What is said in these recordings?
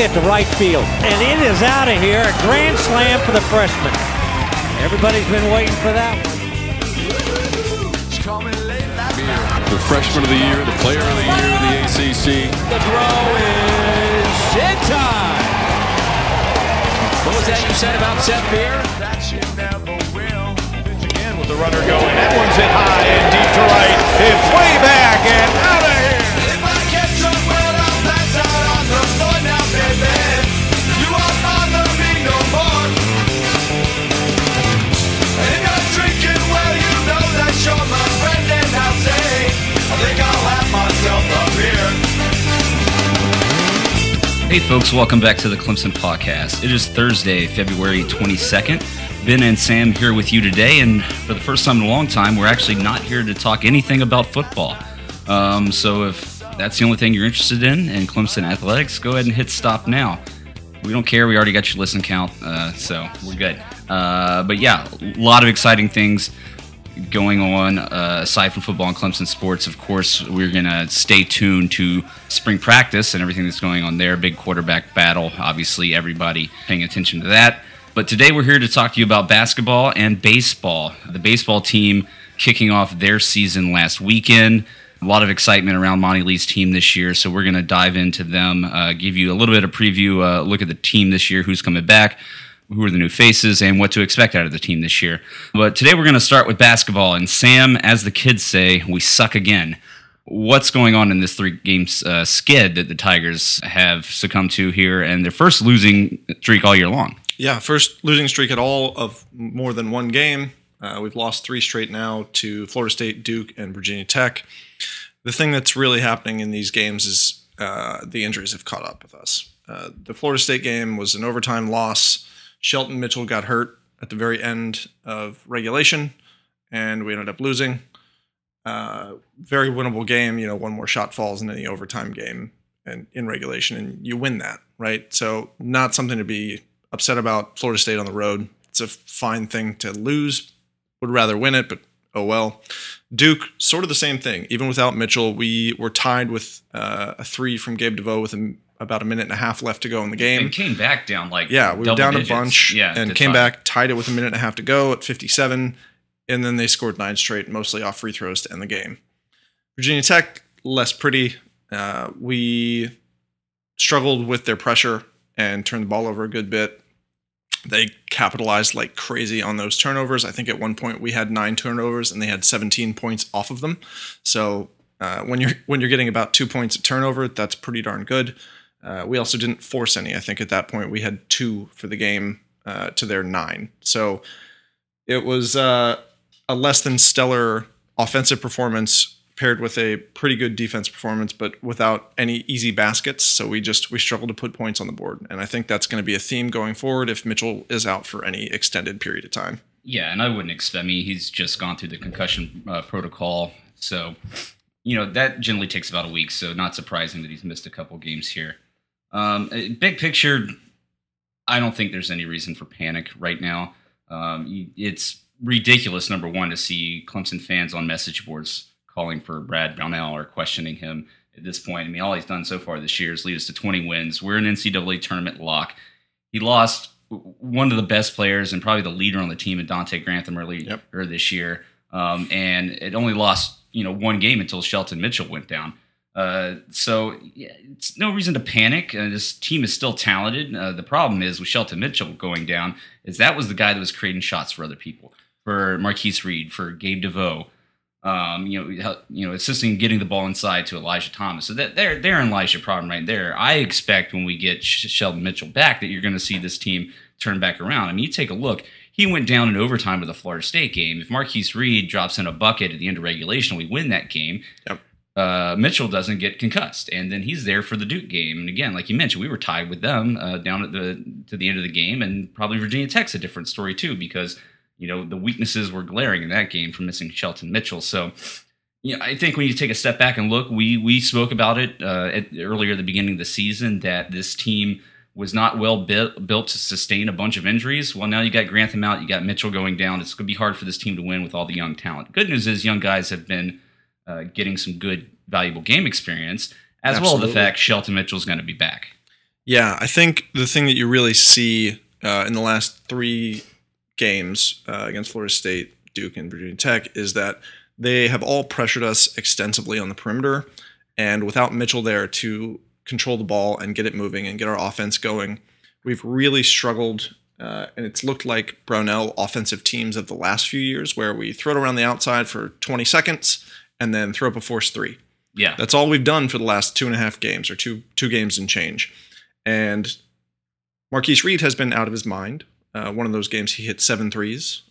hit the right field. And it is out of here. A grand slam for the freshman. Everybody's been waiting for that one. The freshman of the year, the player of the year in the ACC. The throw is in time. What was that you said about Seth Beer? Again with the runner going. That one's hit high and deep to right. It's way back and out of Hey, folks, welcome back to the Clemson Podcast. It is Thursday, February 22nd. Ben and Sam here with you today, and for the first time in a long time, we're actually not here to talk anything about football. Um, so if that's the only thing you're interested in in Clemson athletics, go ahead and hit stop now. We don't care. We already got your listen count, uh, so we're good. Uh, but yeah, a lot of exciting things going on uh, aside from football and Clemson sports. Of course, we're going to stay tuned to spring practice and everything that's going on there. Big quarterback battle. Obviously, everybody paying attention to that. But today we're here to talk to you about basketball and baseball. The baseball team kicking off their season last weekend. A lot of excitement around Monte Lee's team this year, so we're going to dive into them, uh, give you a little bit of preview, uh, look at the team this year, who's coming back, who are the new faces, and what to expect out of the team this year. But today we're going to start with basketball. And Sam, as the kids say, we suck again. What's going on in this three games uh, skid that the Tigers have succumbed to here and their first losing streak all year long? Yeah, first losing streak at all of more than one game. Uh, we've lost three straight now to Florida State, Duke, and Virginia Tech. The thing that's really happening in these games is uh, the injuries have caught up with us. Uh, the Florida State game was an overtime loss. Shelton Mitchell got hurt at the very end of regulation, and we ended up losing. Uh, very winnable game. You know, one more shot falls in any overtime game and in regulation, and you win that, right? So, not something to be upset about. Florida State on the road. It's a fine thing to lose. Would rather win it, but oh well. Duke, sort of the same thing. Even without Mitchell, we were tied with uh, a three from Gabe DeVoe with a, about a minute and a half left to go in the game. And came back down like Yeah, we were down digits. a bunch yeah, and came tie. back, tied it with a minute and a half to go at 57, and then they scored nine straight, mostly off free throws to end the game. Virginia Tech, less pretty. Uh, we struggled with their pressure and turned the ball over a good bit. They capitalized like crazy on those turnovers. I think at one point we had nine turnovers and they had 17 points off of them. So uh, when you're when you're getting about two points a turnover, that's pretty darn good. Uh, we also didn't force any. I think at that point we had two for the game uh, to their nine. So it was uh, a less than stellar offensive performance paired with a pretty good defense performance, but without any easy baskets. So we just we struggled to put points on the board, and I think that's going to be a theme going forward if Mitchell is out for any extended period of time. Yeah, and I wouldn't expect. Mean, he's just gone through the concussion uh, protocol, so you know that generally takes about a week. So not surprising that he's missed a couple games here. Um, uh, big picture, I don't think there's any reason for panic right now. Um, it's ridiculous, number one, to see Clemson fans on message boards calling for Brad Brownell or questioning him at this point. I mean, all he's done so far this year is lead us to 20 wins. We're an NCAA tournament lock. He lost one of the best players and probably the leader on the team, at Donte Grantham, earlier Yep. this year. Um, and it only lost, you know, one game until Shelton Mitchell went down. Uh, so yeah, it's no reason to panic. Uh, this team is still talented. Uh, the problem is with Shelton Mitchell going down is that was the guy that was creating shots for other people, for Marquise Reed, for Gabe DeVoe. Um, you know, you know, assisting getting the ball inside to Elijah Thomas. So that there, lies your problem right there. I expect when we get Sh- Shelton Mitchell back that you're going to see this team turn back around. I mean, you take a look. He went down in overtime with the Florida State game. If Marquise Reed drops in a bucket at the end of regulation, we win that game. Yep. Uh, Mitchell doesn't get concussed, and then he's there for the Duke game. And again, like you mentioned, we were tied with them uh, down at the to the end of the game, and probably Virginia Tech's a different story too because you know the weaknesses were glaring in that game from missing Shelton Mitchell. So. Yeah, I think when you take a step back and look, we we spoke about it uh, at, earlier at the beginning of the season that this team was not well built, built to sustain a bunch of injuries. Well, now you got Grantham out, you got Mitchell going down. It's going to be hard for this team to win with all the young talent. Good news is young guys have been uh, getting some good, valuable game experience, as well as the fact Shelton Mitchell's going to be back. Yeah, I think the thing that you really see uh, in the last three games uh, against Florida State, Duke, and Virginia Tech is that they have all pressured us extensively on the perimeter. And without Mitchell there to control the ball and get it moving and get our offense going, we've really struggled. Uh, and it's looked like Brownell offensive teams of the last few years where we throw it around the outside for 20 seconds and then throw up a force three. Yeah, That's all we've done for the last two and a half games or two two games and change. And Marquise Reed has been out of his mind. Uh, one of those games he hit seven threes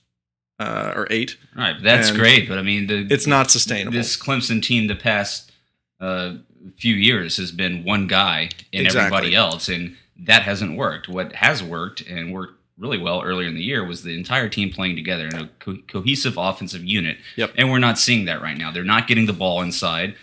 uh, or eight. all right, that's and great. But I mean, the, It's not sustainable. this Clemson team the past uh, few years has been one guy and Exactly. everybody else, and that hasn't worked. What has worked and worked really well earlier in the year was the entire team playing together in a co- cohesive offensive unit. Yep. And we're not seeing that right now. They're not getting the ball inside.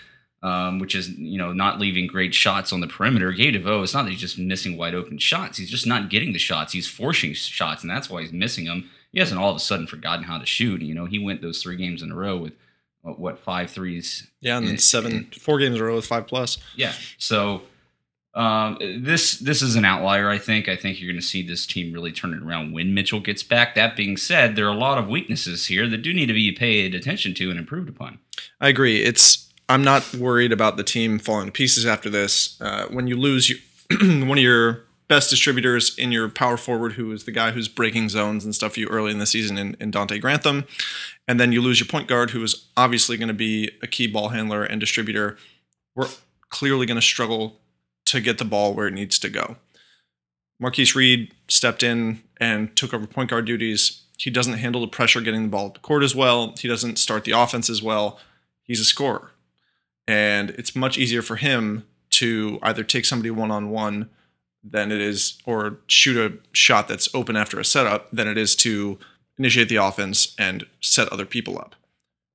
Um, which is you know not leaving great shots on the perimeter. Gabe DeVoe, it's not that he's just missing wide open shots. He's just not getting the shots. He's forcing shots, and that's why he's missing them. He hasn't all of a sudden forgotten how to shoot. You know, he went those three games in a row with what, what five threes yeah, and then seven, four games in a row with five plus. yeah. So um, this this is an outlier. I think. I think you're going to see this team really turn it around when Mitchell gets back. That being said, there are a lot of weaknesses here that do need to be paid attention to and improved upon. I agree. It's I'm not worried about the team falling to pieces after this. Uh, when you lose one of your best distributors in your power forward, who is the guy who's breaking zones and stuff for you early in the season in, in Donte Grantham, and then you lose your point guard, who is obviously going to be a key ball handler and distributor, we're clearly going to struggle to get the ball where it needs to go. Marquise Reed stepped in and took over point guard duties. He doesn't handle the pressure getting the ball at the court as well. He doesn't start the offense as well. He's a scorer. And it's much easier for him to either take somebody one on one than it is, or shoot a shot that's open after a setup than it is to initiate the offense and set other people up.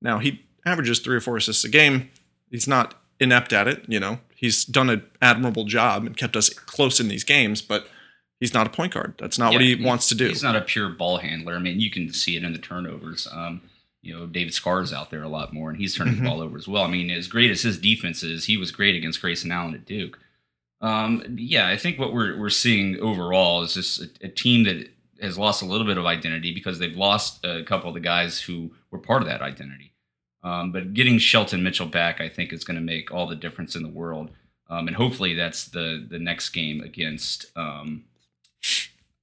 Now, he averages three or four assists a game. He's not inept at it, you know. He's done an admirable job and kept us close in these games, but he's not a point guard. That's not what Yeah, he wants to do. He's not a pure ball handler. I mean, you can see it in the turnovers. Um, you know, David Skara's out there a lot more, and he's turning Mm-hmm. the ball over as well. I mean, as great as his defense is, he was great against Grayson Allen at Duke. Um, yeah, I think what we're we're seeing overall is just a, a team that has lost a little bit of identity because they've lost a couple of the guys who were part of that identity. Um, but getting Shelton Mitchell back, I think, is going to make all the difference in the world. Um, and hopefully, that's the the next game against um,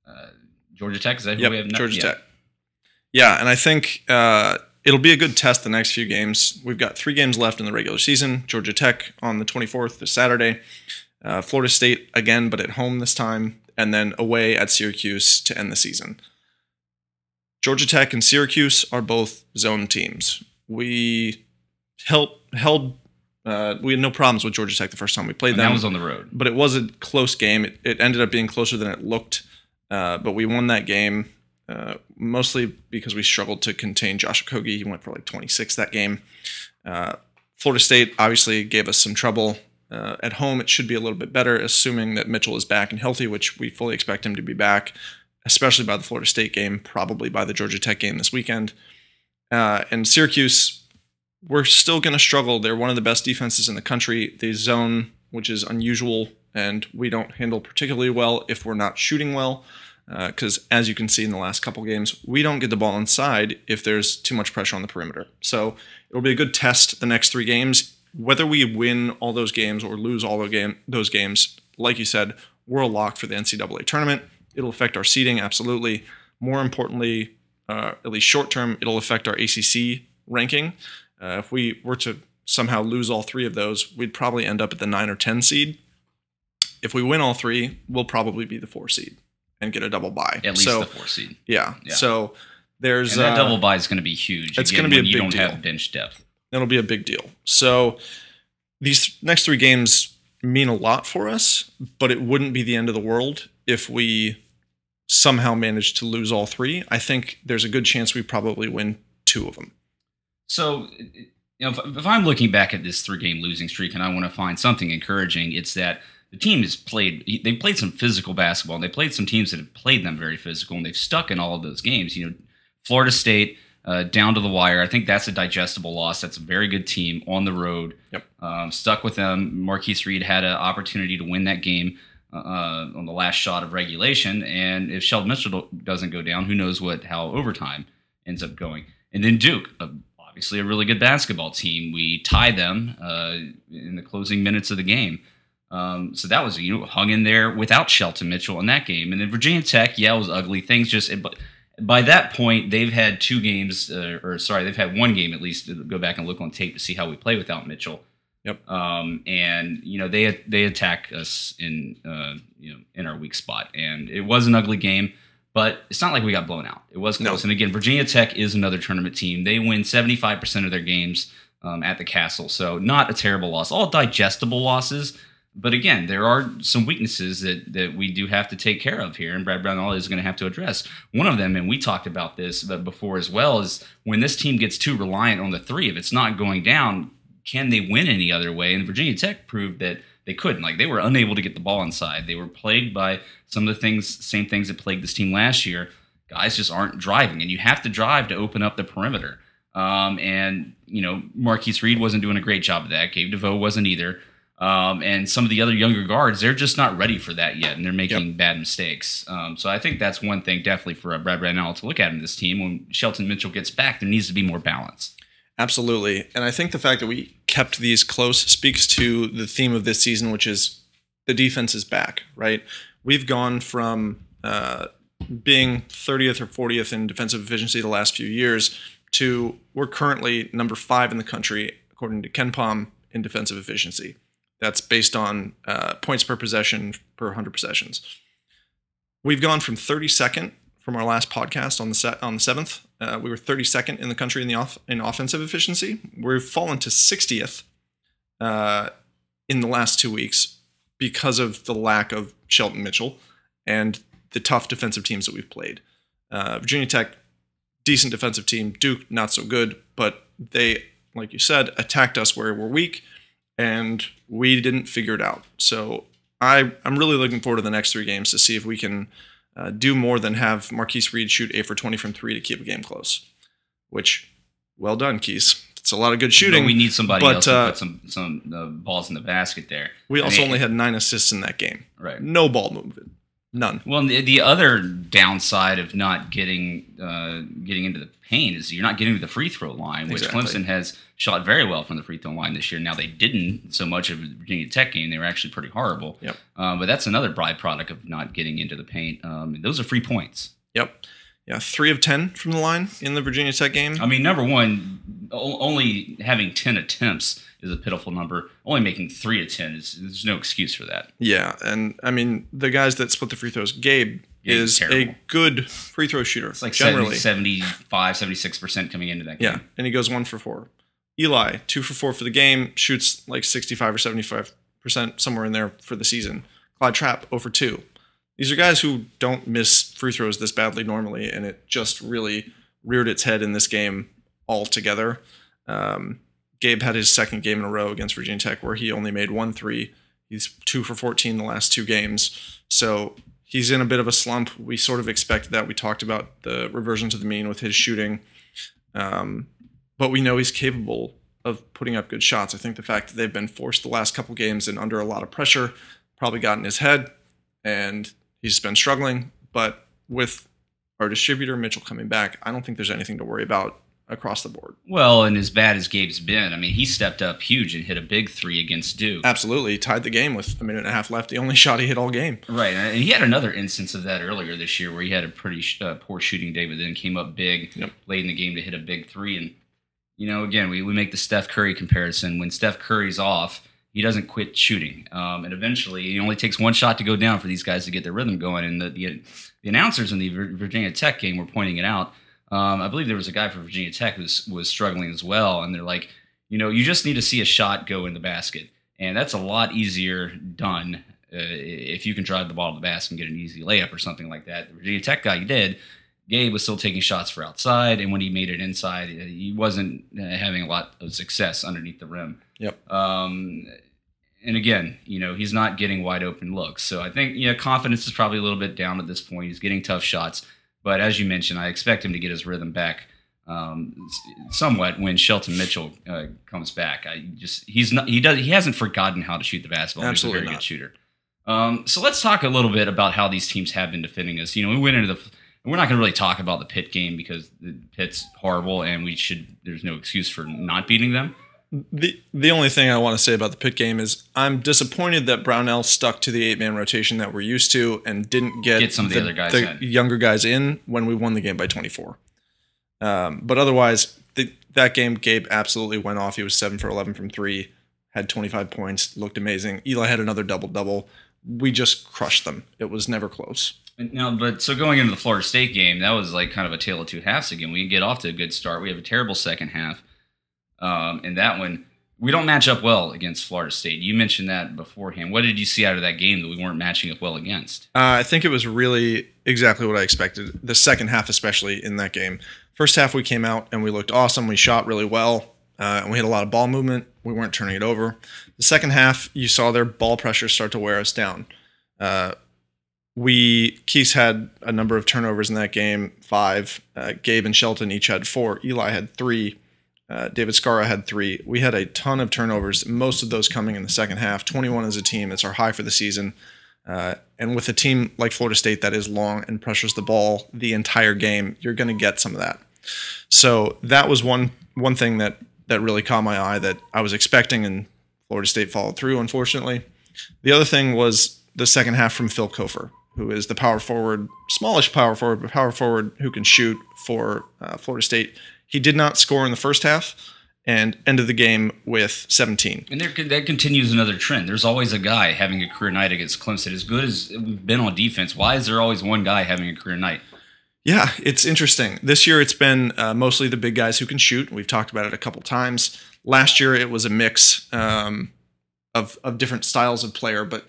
uh, Georgia Tech. Is that who Yep, we have? Georgia yeah. Tech. Yeah, and I think uh, it'll be a good test the next few games. We've got three games left in the regular season. Georgia Tech on the 24th this Saturday. Uh, Florida State again, but at home this time, and then away at Syracuse to end the season. Georgia Tech and Syracuse are both zone teams. We held held. Uh, we had no problems with Georgia Tech the first time we played And them that was on the road. but it was a close game. It, it ended up being closer than it looked, uh, but we won that game uh, mostly because we struggled to contain Josh Okogie. He went for like 26 that game. Uh, Florida State obviously gave us some trouble. Uh, at home, it should be a little bit better, assuming that Mitchell is back and healthy, which we fully expect him to be back, especially by the Florida State game, probably by the Georgia Tech game this weekend. Uh, and Syracuse, we're still going to struggle. They're one of the best defenses in the country. They zone, which is unusual, and we don't handle particularly well if we're not shooting well. Because as you can see in the last couple games, we don't get the ball inside if there's too much pressure on the perimeter. So it'll be a good test the next three games. Whether we win all those games or lose all the game, those games, like you said, we're a lock for the NCAA tournament. It'll affect our seeding, absolutely. More importantly, uh, at least short term, it'll affect our ACC ranking. Uh, if we were to somehow lose all three of those, we'd probably end up at the nine or 10 seed. If we win all three, we'll probably be the four seed and get a double bye. At least so, the four seed. yeah. Yeah. So there's And that uh, double buy is going to be huge. it's gonna be a you don't deal. have bench depth. That'll be a big deal. So these next three games mean a lot for us, but it wouldn't be the end of the world if we somehow managed to lose all three. I think there's a good chance we probably win two of them. So, you know, if, if I'm looking back at this three-game losing streak and I want to find something encouraging, it's that the team has played. They played some physical basketball. And they played some teams that have played them very physical, and they've stuck in all of those games. You know, Florida State uh, down to the wire. I think that's a digestible loss. That's a very good team on the road. Yep. Um, stuck with them. Marquise Reed had an opportunity to win that game uh, on the last shot of regulation, and if Shelton Mitchell doesn't go down, who knows what how overtime ends up going. And then Duke, uh, obviously a really good basketball team. We tie them uh, in the closing minutes of the game. Um, so that was you know hung in there without Shelton Mitchell in that game, and then Virginia Tech, yeah, it was ugly. Things just but by that point they've had two games, uh, or sorry, they've had one game at least to go back and look on tape to see how we play without Mitchell. Yep. Um, and you know they they attack us in uh, you know in our weak spot, and it was an ugly game. But it's not like we got blown out. It was close. No. And again, Virginia Tech is another tournament team. They win 75% of their games um, at the castle. So not a terrible loss. All digestible losses. But again, there are some weaknesses that, that we do have to take care of here, and Brad Brownell is going to have to address. One of them, and we talked about this before as well, is when this team gets too reliant on the three, if it's not going down, can they win any other way? And Virginia Tech proved that they couldn't. Like they were unable to get the ball inside. They were plagued by some of the things, same things that plagued this team last year. Guys just aren't driving, and you have to drive to open up the perimeter. Um, and you know, Marquise Reed wasn't doing a great job of that. Gabe DeVoe wasn't either. Um, and some of the other younger guards, they're just not ready for that yet, and they're making Yep. bad mistakes. Um, so I think that's one thing definitely for Brad Brownell to look at in this team. When Shelton Mitchell gets back, there needs to be more balance. Absolutely. And I think the fact that we kept these close speaks to the theme of this season, which is the defense is back, right? We've gone from uh, being 30th or 40th in defensive efficiency the last few years to we're currently number five in the country, according to KenPom, in defensive efficiency. That's based on uh, points per possession per 100 possessions. We've gone from 32nd from our last podcast on the set on the seventh. Uh, we were 32nd in the country in the off in offensive efficiency. We've fallen to 60th uh, in the last two weeks because of the lack of Shelton Mitchell and the tough defensive teams that we've played. Uh, Virginia Tech, decent defensive team. Duke, not so good, but they, like you said, attacked us where we're weak, and we didn't figure it out. So I, I'm really looking forward to the next three games to see if we can uh, do more than have Marquise Reed shoot 8 for 20 from three to keep a game close, which, well done, Keys. It's a lot of good shooting. But we need somebody but, else to uh, put some some uh, balls in the basket there. We also only had nine assists in that game. right. No ball movement. None. Well, the, the other downside of not getting uh, getting into the paint is you're not getting to the free throw line, which Exactly. Clemson has shot very well from the free throw line this year. Now they didn't so much of Virginia Tech game; they were actually pretty horrible. Yep. Um, but that's another byproduct of not getting into the paint. Um, those are free points. Yep. Yeah, three of 10 from the line in the Virginia Tech game. I mean, number one, o- only having ten attempts is a pitiful number. Only making three of ten is there's no excuse for that. Yeah, and I mean, the guys that split the free throws, Gabe is terrible. a good free throw shooter. It's like generally. 70, 75, 76 percent coming into that game. Yeah, and he goes one for four. Eli, two for four for the game, shoots like 65 or 75%, somewhere in there for the season. Clyde Trapp, over 2. These are guys who don't miss free throws this badly normally, and it just really reared its head in this game altogether. Um, Gabe had his second game in a row against Virginia Tech where he only made one three. He's two for 14 the last two games. So he's in a bit of a slump. We sort of expected that. We talked about the reversion to the mean with his shooting. Um, but we know he's capable of putting up good shots. I think the fact that they've been forced the last couple games and under a lot of pressure probably got in his head, and he's been struggling. But with our distributor Mitchell coming back, I don't think there's anything to worry about across the board. Well, and as bad as Gabe's been, I mean, he stepped up huge and hit a big three against Duke. Absolutely, tied the game with a minute and a half left. The only shot he hit all game. Right, and he had another instance of that earlier this year where he had a pretty sh- uh, poor shooting day, but then came up big Yep. late in the game to hit a big three. And you know, again, we, we make the Steph Curry comparison. When Steph Curry's off, he doesn't quit shooting, um, and eventually, it only takes one shot to go down for these guys to get their rhythm going. And the the, the announcers in the Virginia Tech game were pointing it out. Um, I believe there was a guy from Virginia Tech who was, was struggling as well, and they're like, You know, you just need to see a shot go in the basket, and that's a lot easier done uh, if you can drive the ball to the basket and get an easy layup or something like that. The Virginia Tech guy did. Gabe was still taking shots for outside, and when he made it inside, uh, he wasn't uh, having a lot of success underneath the rim. Yep. Um, and again, you know, he's not getting wide open looks. So I think, you know, confidence is probably a little bit down at this point. He's getting tough shots. But as you mentioned, I expect him to get his rhythm back um, somewhat when Shelton Mitchell uh, comes back. I just he's not he does he hasn't forgotten how to shoot the basketball. Absolutely he's a very not. good shooter. Um, so let's talk a little bit about how these teams have been defending us. You know, we went into the we're not going to really talk about the Pitt game because the Pitt's horrible and we should there's no excuse for not beating them. The the only thing I want to say about the Pitt game is I'm disappointed that Brownell stuck to the eight man rotation that we're used to and didn't get, Get some of the other guys in. younger guys in when we won the game by 24. Um, but otherwise, the, that game, Gabe absolutely went off. He was seven for 11 from three, had 25 points, looked amazing. Eli had another double double. We just crushed them. It was never close. Now, but so going into the Florida State game, that was like kind of a tale of two halves again. We get off to a good start. We have a terrible second half. Um, and that one, we don't match up well against Florida State. You mentioned that beforehand. What did you see out of that game that we weren't matching up well against? Uh, I think it was really exactly what I expected. The second half, especially in that game. First half, we came out and we looked awesome. We shot really well, uh, and we had a lot of ball movement. We weren't turning it over. The second half, you saw their ball pressure start to wear us down. Uh, we Keys had a number of turnovers in that game, five. Uh, Gabe and Shelton each had four. Eli had three. Uh, David Skara had three. We had a ton of turnovers, most of those coming in the second half. 21 as a team. It's our high for the season. Uh, and with a team like Florida State that is long and pressures the ball the entire game, you're going to get some of that. So that was one one thing that that really caught my eye that I was expecting, and Florida State followed through. Unfortunately, the other thing was the second half from Phil Cofer, who is the power forward, smallish power forward, but power forward who can shoot for uh, Florida State. He did not score in the first half and ended the game with 17. And there, that continues another trend. There's always a guy having a career night against Clemson. As good as we've been on defense, why is there always one guy having a career night? Yeah, it's interesting. This year it's been uh, mostly the big guys who can shoot. We've talked about it a couple times. Last year it was a mix um, of of different styles of player, but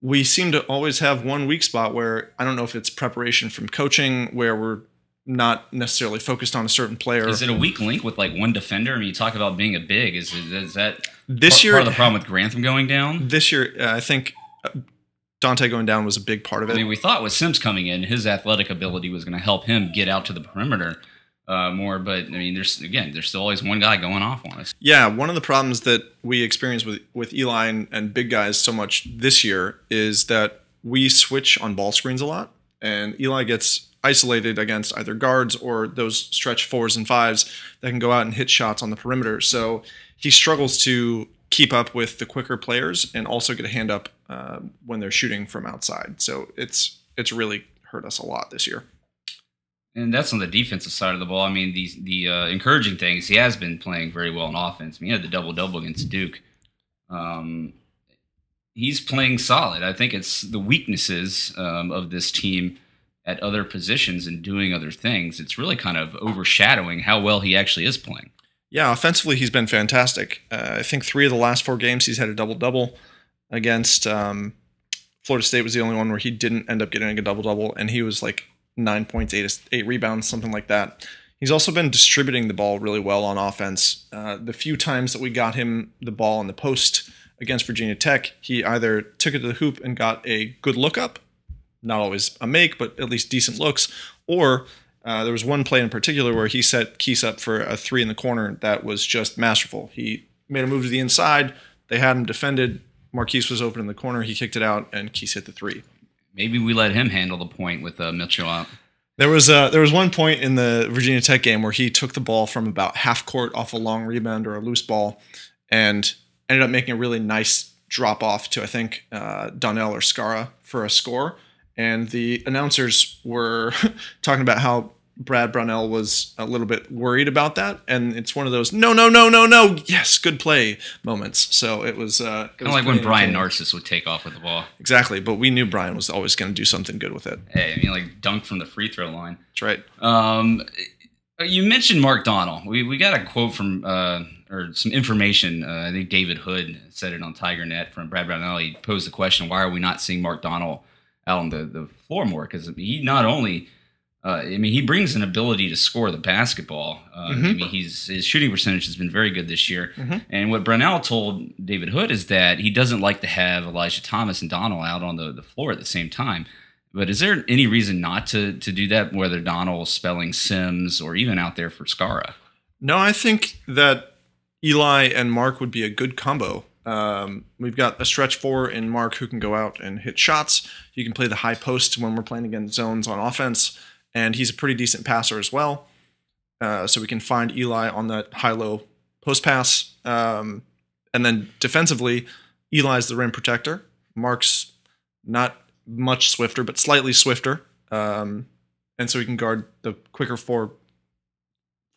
we seem to always have one weak spot where I don't know if it's preparation from coaching, where we're not necessarily focused on a certain player. Is it a weak link with like one defender? I mean, you talk about being a big. Is, is that This part, year- part of the problem with Grantham going down? this year, uh, I think uh, Donte going down was a big part of it. I mean, we thought with Simms coming in, his athletic ability was going to help him get out to the perimeter uh, more. But I mean, there's again, there's still always one guy going off on us. Yeah, one of the problems that we experience with with Eli and, and big guys so much this year is that we switch on ball screens a lot, and Eli gets isolated against either guards or those stretch fours and fives that can go out and hit shots on the perimeter. So he struggles to keep up with the quicker players and also get a hand up uh, when they're shooting from outside. So it's it's really hurt us a lot this year. And that's on the defensive side of the ball. I mean, the the uh, encouraging things he has been playing very well on offense. I mean, he had the double double against Duke. Um, he's playing solid. I think it's the weaknesses um, of this team at other positions and doing other things. It's really kind of overshadowing how well he actually is playing. Yeah, offensively he's been fantastic. Uh, I think three of the last four games he's had a double double. Against um, Florida State was the only one where he didn't end up getting a double double, and he was like nine points, eight eight rebounds, something like that. He's also been distributing the ball really well on offense. Uh, the few times that we got him the ball in the post against Virginia Tech, he either took it to the hoop and got a good look up, not always a make, but at least decent looks, or uh, there was one play in particular where he set Keese up for a three in the corner that was just masterful. He made a move to the inside. They had him defended. Marquise was open in the corner. He kicked it out, and Keese hit the three. Maybe we let him handle the point with uh, Mitchell out. There was uh, there was one point in the Virginia Tech game where he took the ball from about half court off a long rebound or a loose ball, and ended up making a really nice drop off to I think uh, Donnal or Skara for a score. And the announcers were talking about how Brad Brownell was a little bit worried about that, and it's one of those no no no no no yes good play moments. So it was uh, Kind of like when Brian Narcissus would take off with the ball. exactly, but we knew Brian was always going to do something good with it. Hey, I mean, like dunk from the free throw line. That's right. Um, you mentioned Mark Donnal. We we got a quote from uh, or some information. Uh, I think David Hood said it on Tiger Net from Brad Brownell. He posed the question, "Why are we not seeing Mark Donnal out on the, the floor more?" Because he not only uh, I mean, he brings an ability to score the basketball. Uh, Mm-hmm. I mean, he's his shooting percentage has been very good this year. And what Brownell told David Hood is that he doesn't like to have Elijah Thomas and Donnal out on the, the floor at the same time. But is there any reason not to to do that? Whether Donnal spelling Simms or even out there for Skara? No, I think that Eli and Mark would be a good combo. Um, we've got a stretch four in Mark who can go out and hit shots. He can play the high post when we're playing against zones on offense, and he's a pretty decent passer as well. Uh, so we can find Eli on that high low post pass. Um, and then defensively, Eli's the rim protector. Mark's not much swifter, but slightly swifter. Um, and so he can guard the quicker four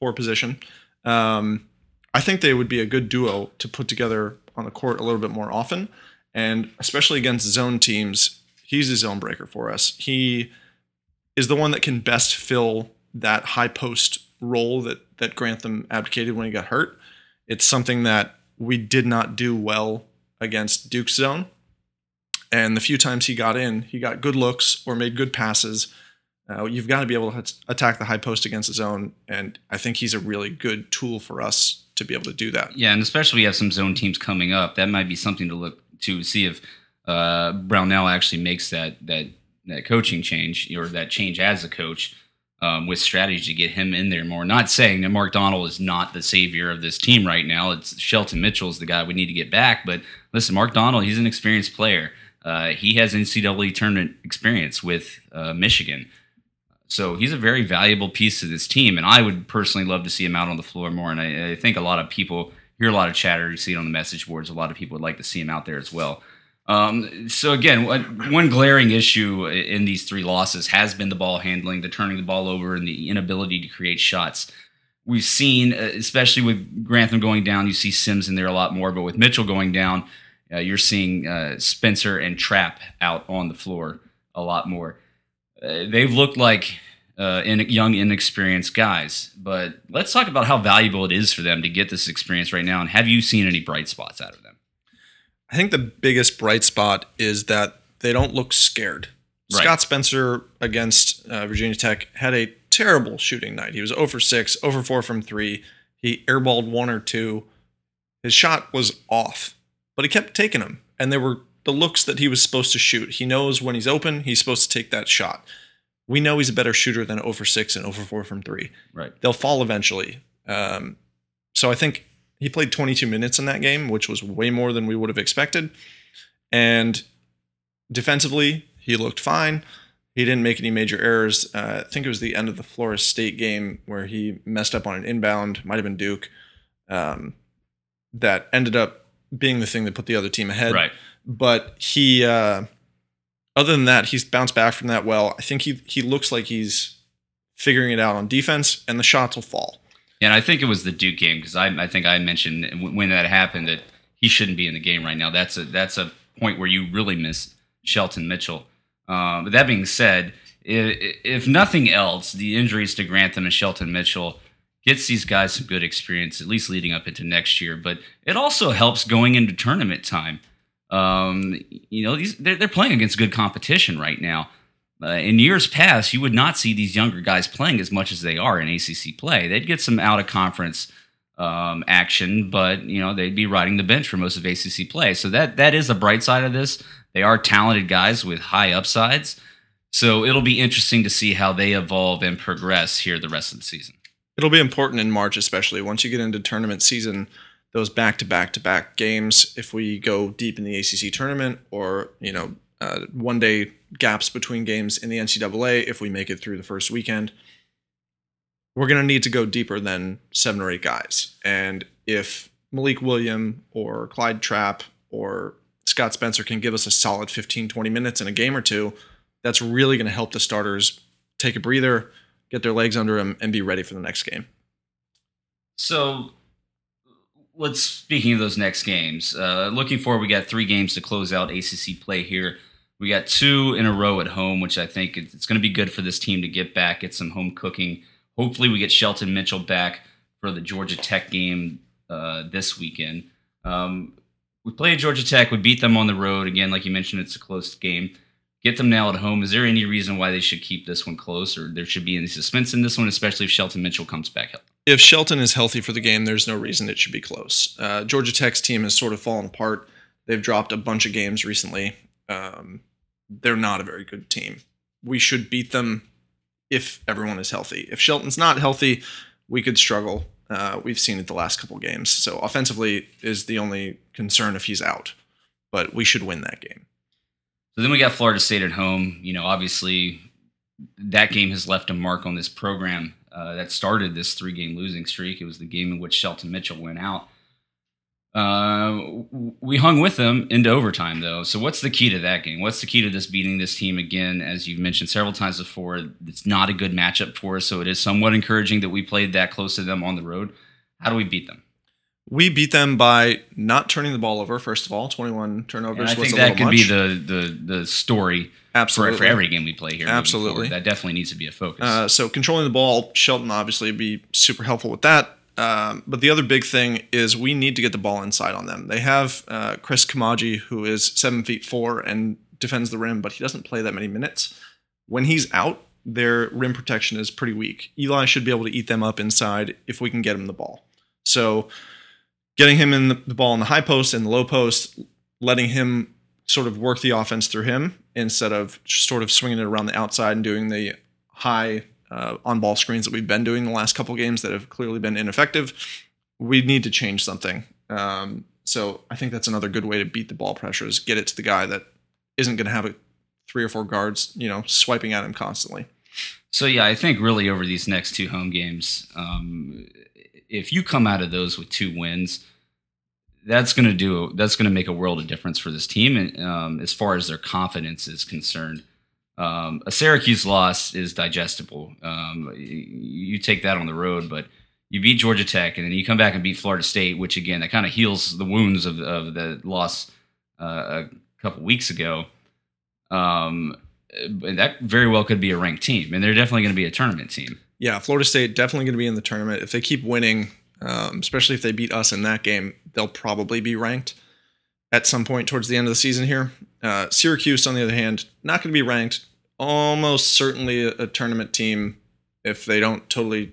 four position. Um, I think they would be a good duo to put together on the court a little bit more often, and especially against zone teams. He's a zone breaker for us. He is the one that can best fill that high post role that that Grantham abdicated when he got hurt. It's something that we did not do well against Duke's zone. And the few times he got in, he got good looks or made good passes. Uh, you've got to be able to attack the high post against the zone, and I think he's a really good tool for us to be able to do that. Yeah, and especially we have some zone teams coming up. That might be something to look to see if uh, Brownell actually makes that that that coaching change or that change as a coach um, with strategy to get him in there more. Not saying that Mark Donnal is not the savior of this team right now. It's Shelton Mitchell is the guy we need to get back. But listen, Mark Donnal, he's an experienced player. Uh, he has NCAA tournament experience with uh, Michigan. So he's a very valuable piece to this team, and I would personally love to see him out on the floor more. And I, I think a lot of people hear a lot of chatter, you see it on the message boards. A lot of people would like to see him out there as well. Um, so again, one, glaring issue in these three losses has been the ball handling, the turning the ball over, and the inability to create shots. We've seen, uh, especially with Grantham going down, you see Simms in there a lot more, but with Mitchell going down, uh, you're seeing uh, Spencer and Trapp out on the floor a lot more. Uh, they've looked like uh, in, young, inexperienced guys. But let's talk about how valuable it is for them to get this experience right now. And have you seen any bright spots out of them? I think the biggest bright spot is that they don't look scared. Right. Scott Spencer against uh, Virginia Tech had a terrible shooting night. He was over 6, over 4 from 3. He airballed one or two. His shot was off, but he kept taking them. And they were the looks that he was supposed to shoot. He knows when he's open, he's supposed to take that shot. We know he's a better shooter than over 6 and over 4 from 3 Right. they'll fall eventually. Um, so I think he played 22 minutes in that game, which was way more than we would have expected. And defensively, he looked fine. He didn't make any major errors. Uh, I think it was the end of the Florida State game where he messed up on an inbound, might have been Duke, um, that ended up being the thing that put the other team ahead Right. But he uh other than that he's bounced back from that well i think he he looks like he's figuring it out on defense and the shots will fall And I think it was the Duke game because I, I think I mentioned when that happened that he shouldn't be in the game right now. That's a that's a point where you really miss Shelton Mitchell. Uh, but that being said, if, if nothing else, the injuries to Grantham and Shelton Mitchell gets these guys some good experience, at least leading up into next year. But it also helps going into tournament time. Um, you know, these they're, they're playing against good competition right now. Uh, in years past, you would not see these younger guys playing as much as they are in ACC play. They'd get some out of conference um, action, but you know they'd be riding the bench for most of ACC play. So that that is the bright side of this. They are talented guys with high upsides. So it'll be interesting to see how they evolve and progress here the rest of the season. it'll be important in march especially once you get into tournament season those back to back to back games. If we go deep in the acc tournament or you know uh, one day gaps between games in the ncaa if we make it through the first weekend we're going to need to go deeper than seven or eight guys. And if malik william or clyde trapp or scott spencer can give us a solid 15 20 minutes in a game or two that's really going to help the starters take a breather get their legs under them and be ready for the next game. So let's speaking of those next games. Uh, looking forward, we got three games to close out ACC play here. We got two in a row at home, which I think it's going to be good for this team to get back, get some home cooking. Hopefully, we get Shelton Mitchell back for the Georgia Tech game uh, this weekend. Um, we played Georgia Tech. We beat them on the road again, like you mentioned. It's a close game. Get them now at home. Is there any reason why they should keep this one close, or there should be any suspense in this one, especially if Shelton Mitchell comes back healthy? If Shelton is healthy for the game, there's no reason it should be close. Uh, Georgia Tech's team has sort of fallen apart. They've dropped a bunch of games recently. Um, they're not a very good team. We should beat them if everyone is healthy. If Shelton's not healthy, we could struggle. Uh, we've seen it the last couple games. So offensively is the only concern if he's out, but we should win that game. So then we got Florida State at home. You know, obviously that game has left a mark on this program uh, that started this three-game losing streak. It was the game in which Shelton Mitchell went out. Uh, we hung with them into overtime, though. So, what's the key to that game? What's the key to this beating this team again? As you've mentioned several times before, it's not a good matchup for us. So, it is somewhat encouraging that we played that close to them on the road. How do we beat them? We beat them by not turning the ball over. First of all, twenty-one turnovers. And I think that could be the the the story for, Absolutely. for every game we play here. Absolutely. that definitely needs to be a focus. Uh, so controlling the ball, Shelton obviously would be super helpful with that. Um, but the other big thing is we need to get the ball inside on them. They have uh, Chris Koumadje, who is seven feet four and defends the rim, but he doesn't play that many minutes. When he's out, their rim protection is pretty weak. Eli should be able to eat them up inside if we can get him the ball. So getting him in the, the ball in the high post and the low post, letting him sort of work the offense through him instead of sort of swinging it around the outside and doing the high uh, on ball screens that we've been doing the last couple games that have clearly been ineffective. We need to change something. Um, so I think that's another good way to beat the ball pressure is get it to the guy that isn't going to have a three or four guards, you know, swiping at him constantly. So yeah, I think really over these next two home games, um, if you come out of those with two wins, that's going to do that's going to make a world of difference for this team, and um, as far as their confidence is concerned. Um, a Syracuse loss is digestible. Um, you, take that on the road, but you beat Georgia Tech, and then you come back and beat Florida State, which again that kind of heals the wounds of, of the loss uh, a couple weeks ago. Um, that very well could be a ranked team, and they're definitely going to be a tournament team. Yeah, Florida State definitely going to be in the tournament. If they keep winning, um, especially if they beat us in that game, they'll probably be ranked at some point towards the end of the season here. Uh, Syracuse, on the other hand, not going to be ranked. Almost certainly a, a tournament team if they don't totally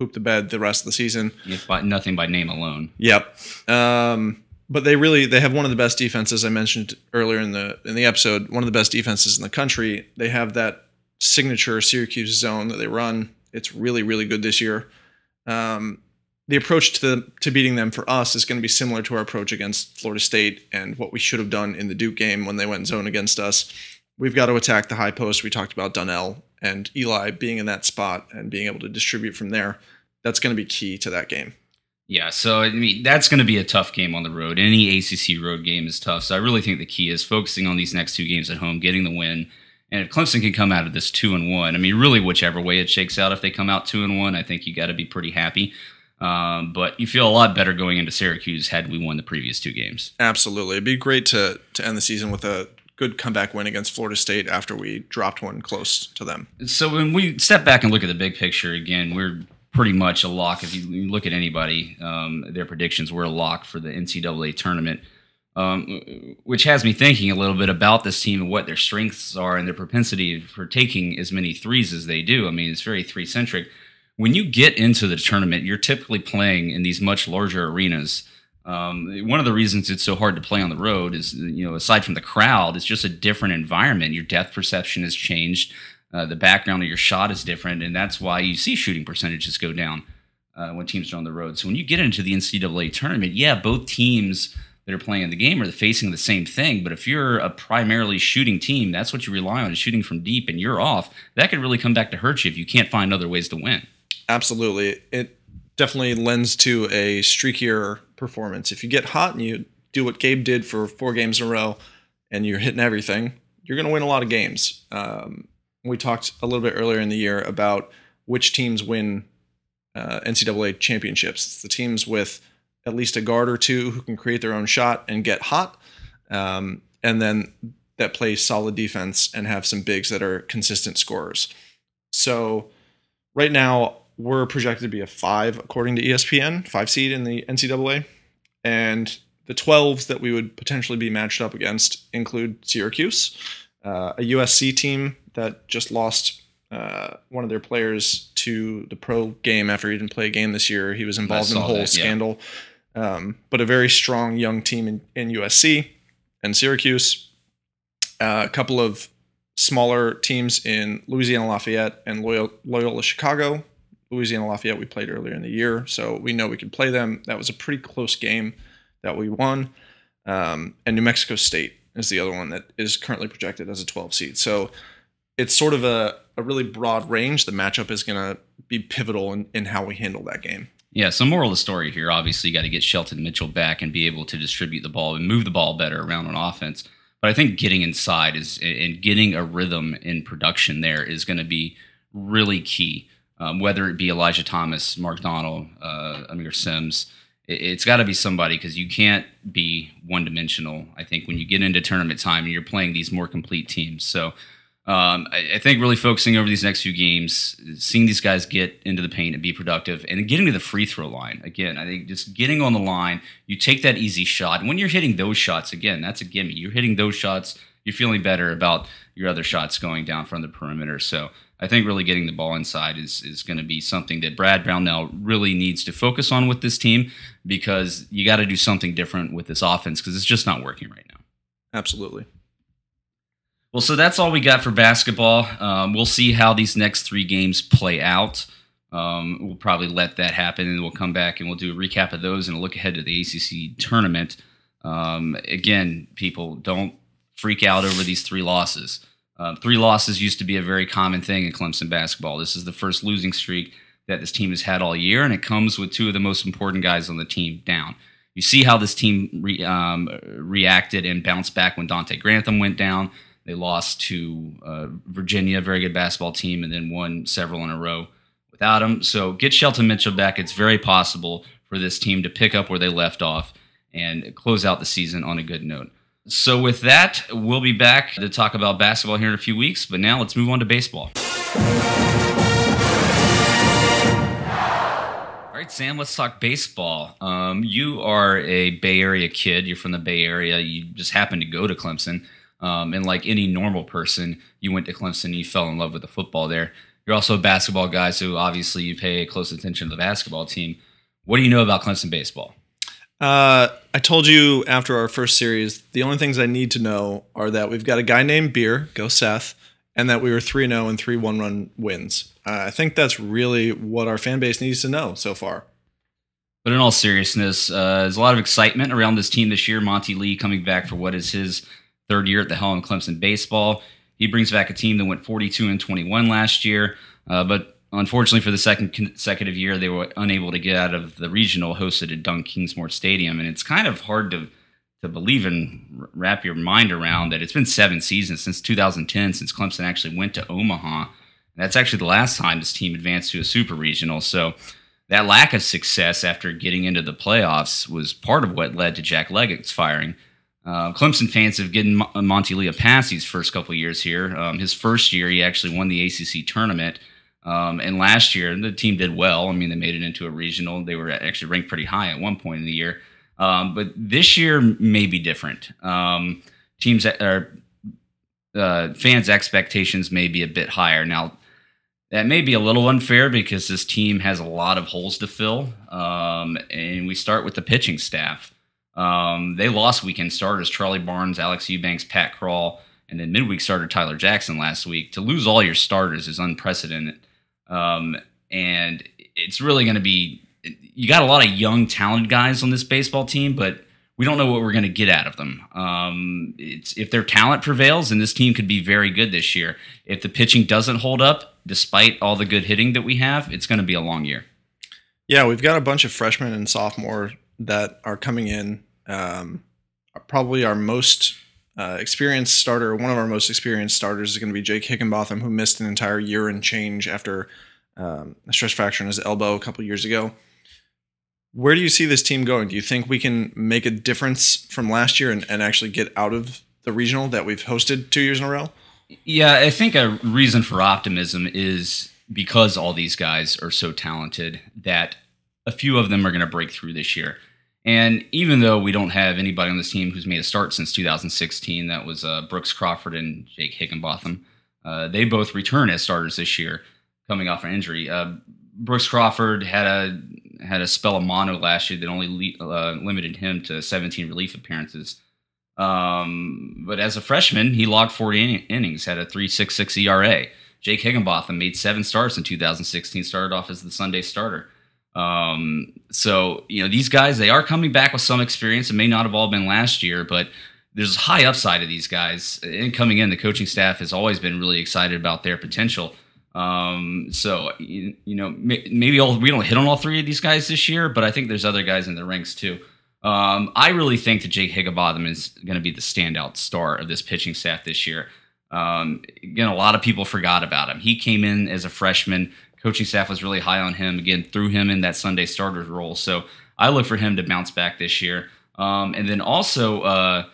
poop the bed the rest of the season. If by, nothing by name alone. Yep. Um, but they really they have one of the best defenses I mentioned earlier in the in the episode. One of the best defenses in the country. They have that signature Syracuse zone that they run. It's really really good this year. Um, the approach to to beating them for us is going to be similar to our approach against Florida State and what we should have done in the Duke game when they went zone against us. We've got to attack the high post. We talked about Donnal and Eli being in that spot and being able to distribute from there. That's going to be key to that game. Yeah, so I mean that's going to be a tough game on the road. Any ACC road game is tough. So I really think the key is focusing on these next two games at home, getting the win. And if Clemson can come out of this two and one, I mean, really, whichever way it shakes out, if they come out two and one, I think you got to be pretty happy. Um, but you feel a lot better going into Syracuse had we won the previous two games. Absolutely, it'd be great to to end the season with a good comeback win against Florida State after we dropped one close to them. So when we step back and look at the big picture again, we're pretty much a lock. If you you look at anybody, um, their predictions, we're a lock for the NCAA tournament. Um, which has me thinking a little bit about this team and what their strengths are and their propensity for taking as many threes as they do. I mean, it's very three centric. When you get into the tournament, you're typically playing in these much larger arenas. Um, one of the reasons it's so hard to play on the road is, you know, aside from the crowd, it's just a different environment. Your depth perception has changed. Uh, the background of your shot is different, and that's why you see shooting percentages go down uh, when teams are on the road. So when you get into the NCAA tournament, yeah, both teams that are playing in the game are facing the same thing. But if you're a primarily shooting team, that's what you rely on is shooting from deep, and you're off. That could really come back to hurt you if you can't find other ways to win. Absolutely, it definitely lends to a streakier performance. If you get hot and you do what Gabe did for four games in a row, and you're hitting everything, you're going to win a lot of games. Um, we talked a little bit earlier in the year about which teams win uh, NCAA championships. It's the teams with at least a guard or two who can create their own shot and get hot, um, and then that play solid defense and have some bigs that are consistent scorers. So right now, we're projected to be a five according to ESPN, five seed in the NCAA, and the 12s that we would potentially be matched up against include Syracuse, uh, a USC team that just lost uh, one of their players to the pro game after he didn't play a game this year. He was involved in the whole that, yeah. scandal. Um, but a very strong young team in, in USC and Syracuse. Uh, a couple of smaller teams in Louisiana Lafayette and Loyola, Loyola Chicago. Louisiana Lafayette we played earlier in the year, so we know we could play them. That was a pretty close game that we won. Um, and New Mexico State is the other one that is currently projected as a 12 seed. So it's sort of a, a really broad range. The matchup is going to be pivotal in, in how we handle that game. Yeah, so moral of the story here, obviously you got to get Shelton Mitchell back and be able to distribute the ball and move the ball better around on offense. But I think getting inside is and getting a rhythm in production there is going to be really key. Um, whether it be Elijah Thomas, Mark Donnal, uh, Aamir Simms, it, it's got to be somebody because you can't be one dimensional. I think when you get into tournament time and you're playing these more complete teams. So um, I, I think really focusing over these next few games, seeing these guys get into the paint and be productive, and getting to the free throw line. Again, I think just getting on the line, you take that easy shot. And when you're hitting those shots, again, that's a gimme. You're hitting those shots, you're feeling better about your other shots going down from the perimeter. So I think really getting the ball inside is is going to be something that Brad Brownell really needs to focus on with this team because you got to do something different with this offense because it's just not working right now. Absolutely. Well, so that's all we got for basketball. Um, we'll see how these next three games play out. Um, we'll probably let that happen, and we'll come back and we'll do a recap of those and a look ahead to the ACC tournament. Um, again, people don't freak out over these three losses. Uh, three losses used to be a very common thing in Clemson basketball. This is the first losing streak that this team has had all year, and it comes with two of the most important guys on the team down. You see how this team re, um, reacted and bounced back when Donte Grantham went down. They lost to uh, Virginia, very good basketball team, and then won several in a row without him. So get Shelton Mitchell back. It's very possible for this team to pick up where they left off and close out the season on a good note. So with that, we'll be back to talk about basketball here in a few weeks. But now let's move on to baseball. All right, Sam, let's talk baseball. Um, you are a Bay Area kid. You're from the Bay Area. You just happened to go to Clemson. Um, and like any normal person, you went to Clemson you fell in love with the football there. You're also a basketball guy, so obviously you pay close attention to the basketball team. What do you know about Clemson baseball? Uh, I told you after our first series, the only things I need to know are that we've got a guy named Beer, go Seth, and that we were 3 0 and three one run wins. Uh, I think that's really what our fan base needs to know so far. But in all seriousness, uh, there's a lot of excitement around this team this year. Monte Lee coming back for what is his third year at the helm of Clemson baseball. He brings back a team that went 42 and 21 last year, uh, but unfortunately for the second consecutive year, they were unable to get out of the regional hosted at Doug Kingsmore Stadium, and it's kind of hard to to believe and wrap your mind around that it's been seven seasons since 2010 since Clemson actually went to Omaha. That's actually the last time this team advanced to a super regional. So that lack of success after getting into the playoffs was part of what led to Jack Leggett's firing. Uh, Clemson fans have given Mon- Monte Lee a pass these first couple years here. Um, his first year, he actually won the ACC tournament. Um, and last year, the team did well. I mean, they made it into a regional. They were actually ranked pretty high at one point in the year. Um, but this year may be different. Um, teams are uh, fans' expectations may be a bit higher. Now, that may be a little unfair because this team has a lot of holes to fill. Um, and we start with the pitching staff. Um, they lost weekend starters Charlie Barnes, Alex Eubanks, Pat Krall, and then midweek starter Tyler Jackson last week. To lose all your starters is unprecedented. Um, and it's really going to be you got a lot of young, talented guys on this baseball team, but we don't know what we're going to get out of them. Um, it's, if their talent prevails, then this team could be very good this year. If the pitching doesn't hold up, despite all the good hitting that we have, it's going to be a long year. Yeah, we've got a bunch of freshmen and sophomore that are coming in. Um, probably our most uh, experienced starter, one of our most experienced starters, is going to be Jake Higginbotham, who missed an entire year and change after um, a stress fracture in his elbow a couple years ago. Where do you see this team going? Do you think we can make a difference from last year and, and actually get out of the regional that we've hosted two years in a row? Yeah, I think a reason for optimism is because all these guys are so talented that a few of them are going to break through this year. And even though we don't have anybody on this team who's made a start since 2016, that was uh, Brooks Crawford and Jake Higginbotham. Uh, they both return as starters this year, coming off an injury. Uh, Brooks Crawford had a had a spell of mono last year that only le- uh, limited him to 17 relief appearances. Um, but as a freshman, he logged 40 in- innings, had a 3.66 ERA. Jake Higginbotham made seven starts in 2016, started off as the Sunday starter. Um, so you know these guys, they are coming back with some experience. It may not have all been last year, but there's high upside of these guys. And coming in, the coaching staff has always been really excited about their potential. Um, so you, you know maybe all, we don't hit on all three of these guys this year, but I think there's other guys in the ranks too. Um, I really think that Jake Higginbotham is going to be the standout star of this pitching staff this year. Um, again, a lot of people forgot about him. He came in as a freshman. Coaching staff was really high on him. Again, threw him in that Sunday starters role. So I look for him to bounce back this year. Um, and then also uh,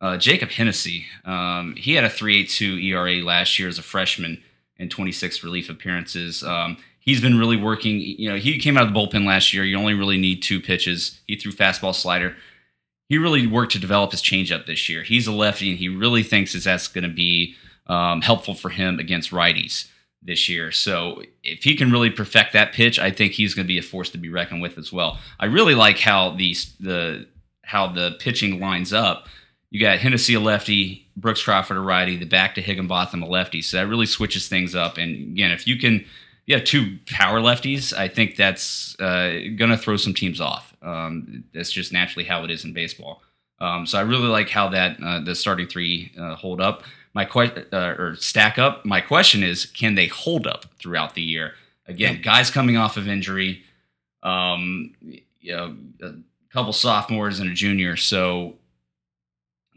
uh, Jacob Hennessy. Um, he had a 3.82 ERA last year as a freshman and 26 relief appearances. Um, he's been really working. You know, he came out of the bullpen last year. You only really need two pitches. He threw fastball slider. He really worked to develop his changeup this year. He's a lefty, and he really thinks that that's going to be um, helpful for him against righties this year. So if he can really perfect that pitch, I think he's going to be a force to be reckoned with as well. I really like how the the how the pitching lines up. You got Hennessy a lefty, Brooks Crawford a righty, the back to Higginbotham a lefty. So that really switches things up. And again, if you can you have two power lefties, I think that's uh, going to throw some teams off. Um, that's just naturally how it is in baseball. Um, so I really like how that uh, the starting three uh, hold up. My que- uh, or stack up. My question is, can they hold up throughout the year? Again, guys coming off of injury, um, you know, a couple sophomores and a junior. So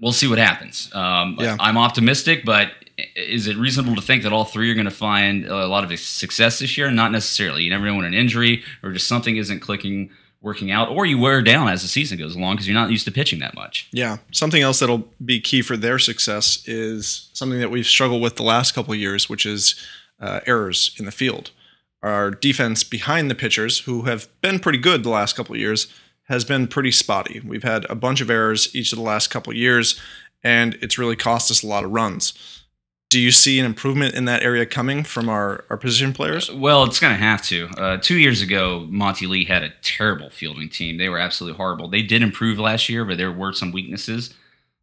we'll see what happens. Um, Yeah. I'm optimistic, but is it reasonable to think that all three are going to find a lot of success this year? Not necessarily. You never know when an injury or just something isn't clicking, working out, or you wear down as the season goes along because you're not used to pitching that much. Yeah, something else that'll be key for their success is something that we've struggled with the last couple years, which is uh, errors in the field. Our defense behind the pitchers, who have been pretty good the last couple years, has been pretty spotty. We've had a bunch of errors each of the last couple years, and it's really cost us a lot of runs. Do you see an improvement in that area coming from our, our position players? Well, it's going to have to. Uh, two years ago, Monte Lee had a terrible fielding team. They were absolutely horrible. They did improve last year, but there were some weaknesses.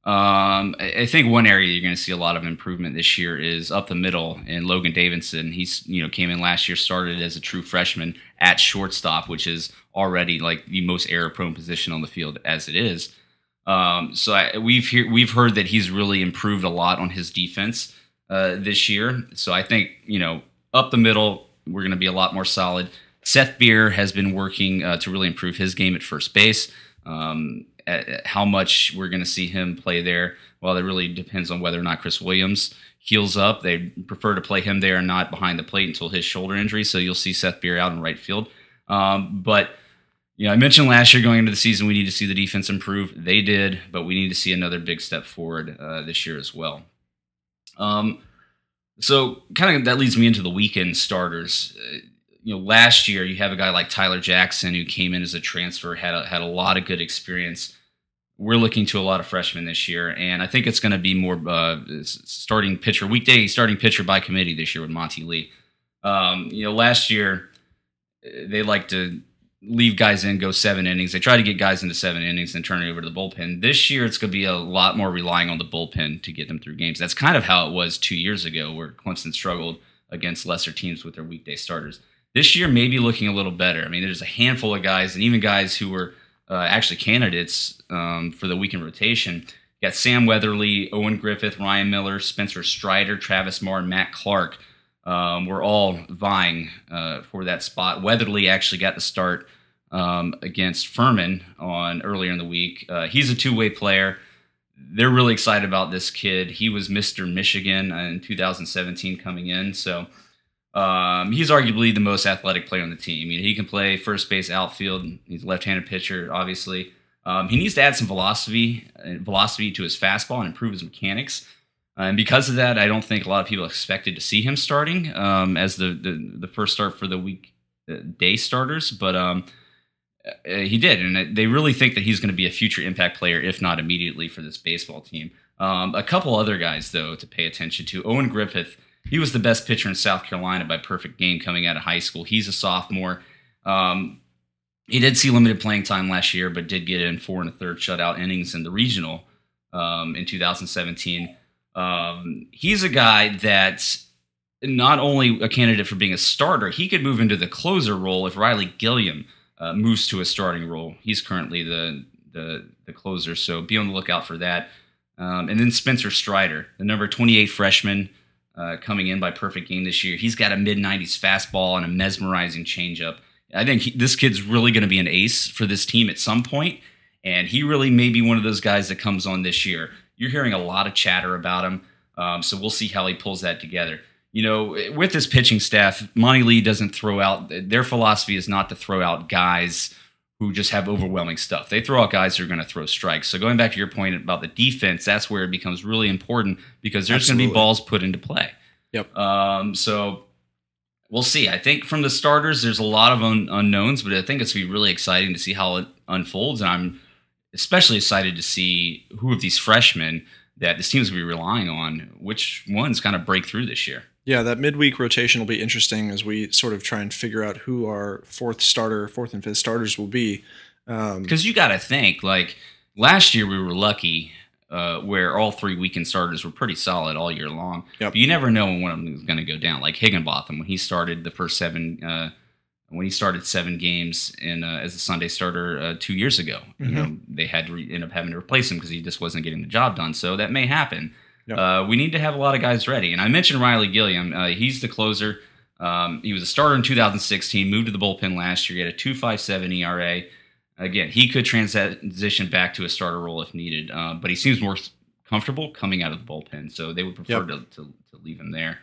Um, I think one area you're going to see a lot of improvement this year is up the middle. And Logan Davidson, he's you know came in last year, started as a true freshman at shortstop, which is already like the most error-prone position on the field as it is. Um, so I, we've we've heard that he's really improved a lot on his defense uh, this year. So I think you know up the middle, we're going to be a lot more solid. Seth Beer has been working uh, to really improve his game at first base. Um, at, at how much we're going to see him play there, well, that really depends on whether or not Chris Williams heals up. They prefer to play him there and not behind the plate until his shoulder injury. So you'll see Seth Beer out in right field. Um, but you know, I mentioned last year going into the season, we need to see the defense improve. They did, but we need to see another big step forward uh, this year as well. Um, so kind of that leads me into the weekend starters. Uh, you know, last year you have a guy like Tyler Jackson who came in as a transfer, had a, had a lot of good experience. We're looking to a lot of freshmen this year, and I think it's going to be more uh, starting pitcher weekday starting pitcher by committee this year with Monte Lee. Um, you know, last year they like to leave guys in, go seven innings. They try to get guys into seven innings and turn it over to the bullpen. This year, it's going to be a lot more relying on the bullpen to get them through games. That's kind of how it was two years ago, where Clemson struggled against lesser teams with their weekday starters. This year, maybe looking a little better. I mean, there's a handful of guys, and even guys who were uh, actually candidates um, for the weekend rotation. You got Sam Weatherly, Owen Griffith, Ryan Miller, Spencer Strider, Travis Marr, Matt Clark. Um, we're all vying uh, for that spot. Weatherly actually got the start um, against Furman on earlier in the week. Uh, he's a two-way player. They're really excited about this kid. He was Mr. Michigan in 2017 coming in, so um, he's arguably the most athletic player on the team. You know, he can play first base, outfield. He's a left-handed pitcher, obviously. Um, he needs to add some velocity, uh, velocity to his fastball and improve his mechanics. And because of that, I don't think a lot of people expected to see him starting um, as the, the the first start for the week uh, day starters, but um, uh, he did, and they really think that he's going to be a future impact player, if not immediately, for this baseball team. Um, a couple other guys, though, to pay attention to. Owen Griffith, he was the best pitcher in South Carolina by perfect game coming out of high school. He's a sophomore. Um, he did see limited playing time last year, but did get in four and a third shutout innings in the regional um, in 2017. Um, he's a guy that's not only a candidate for being a starter, he could move into the closer role if Riley Gilliam uh, moves to a starting role. He's currently the, the the closer, so be on the lookout for that. Um, and then Spencer Strider, the number 28 freshman, uh, coming in by perfect game this year. He's got a mid 90s fastball and a mesmerizing changeup. I think he, this kid's really going to be an ace for this team at some point, and he really may be one of those guys that comes on this year. You're hearing a lot of chatter about him, um, so we'll see how he pulls that together. You know, with this pitching staff, Monte Lee doesn't throw out. Their philosophy is not to throw out guys who just have overwhelming stuff. They throw out guys who are going to throw strikes. So going back to your point about the defense, that's where it becomes really important because there's going to be balls put into play. Yep. Um, so we'll see. I think from the starters, there's a lot of un- unknowns, but I think it's going to be really exciting to see how it unfolds. And I'm especially excited to see who of these freshmen that this team's going to be relying on, which ones kind of break through this year. Yeah, that midweek rotation will be interesting as we sort of try and figure out who our fourth starter, fourth and fifth starters will be. Um, Because you got to think, like last year, we were lucky uh, where all three weekend starters were pretty solid all year long. Yep. But you never know when one of them is going to go down. Like Higginbotham, when he started the first seven, uh, when he started seven games in uh, as a Sunday starter uh, two years ago, you know they had to re- end up having to replace him because he just wasn't getting the job done. So that may happen. Yep. Uh, we need to have a lot of guys ready. And I mentioned Riley Gilliam. Uh, he's the closer. Um, he was a starter in 2016, moved to the bullpen last year. He had a 2.57 ERA. Again, he could transition back to a starter role if needed, uh, but he seems more comfortable coming out of the bullpen. So they would prefer Yep. to, to, to leave him there.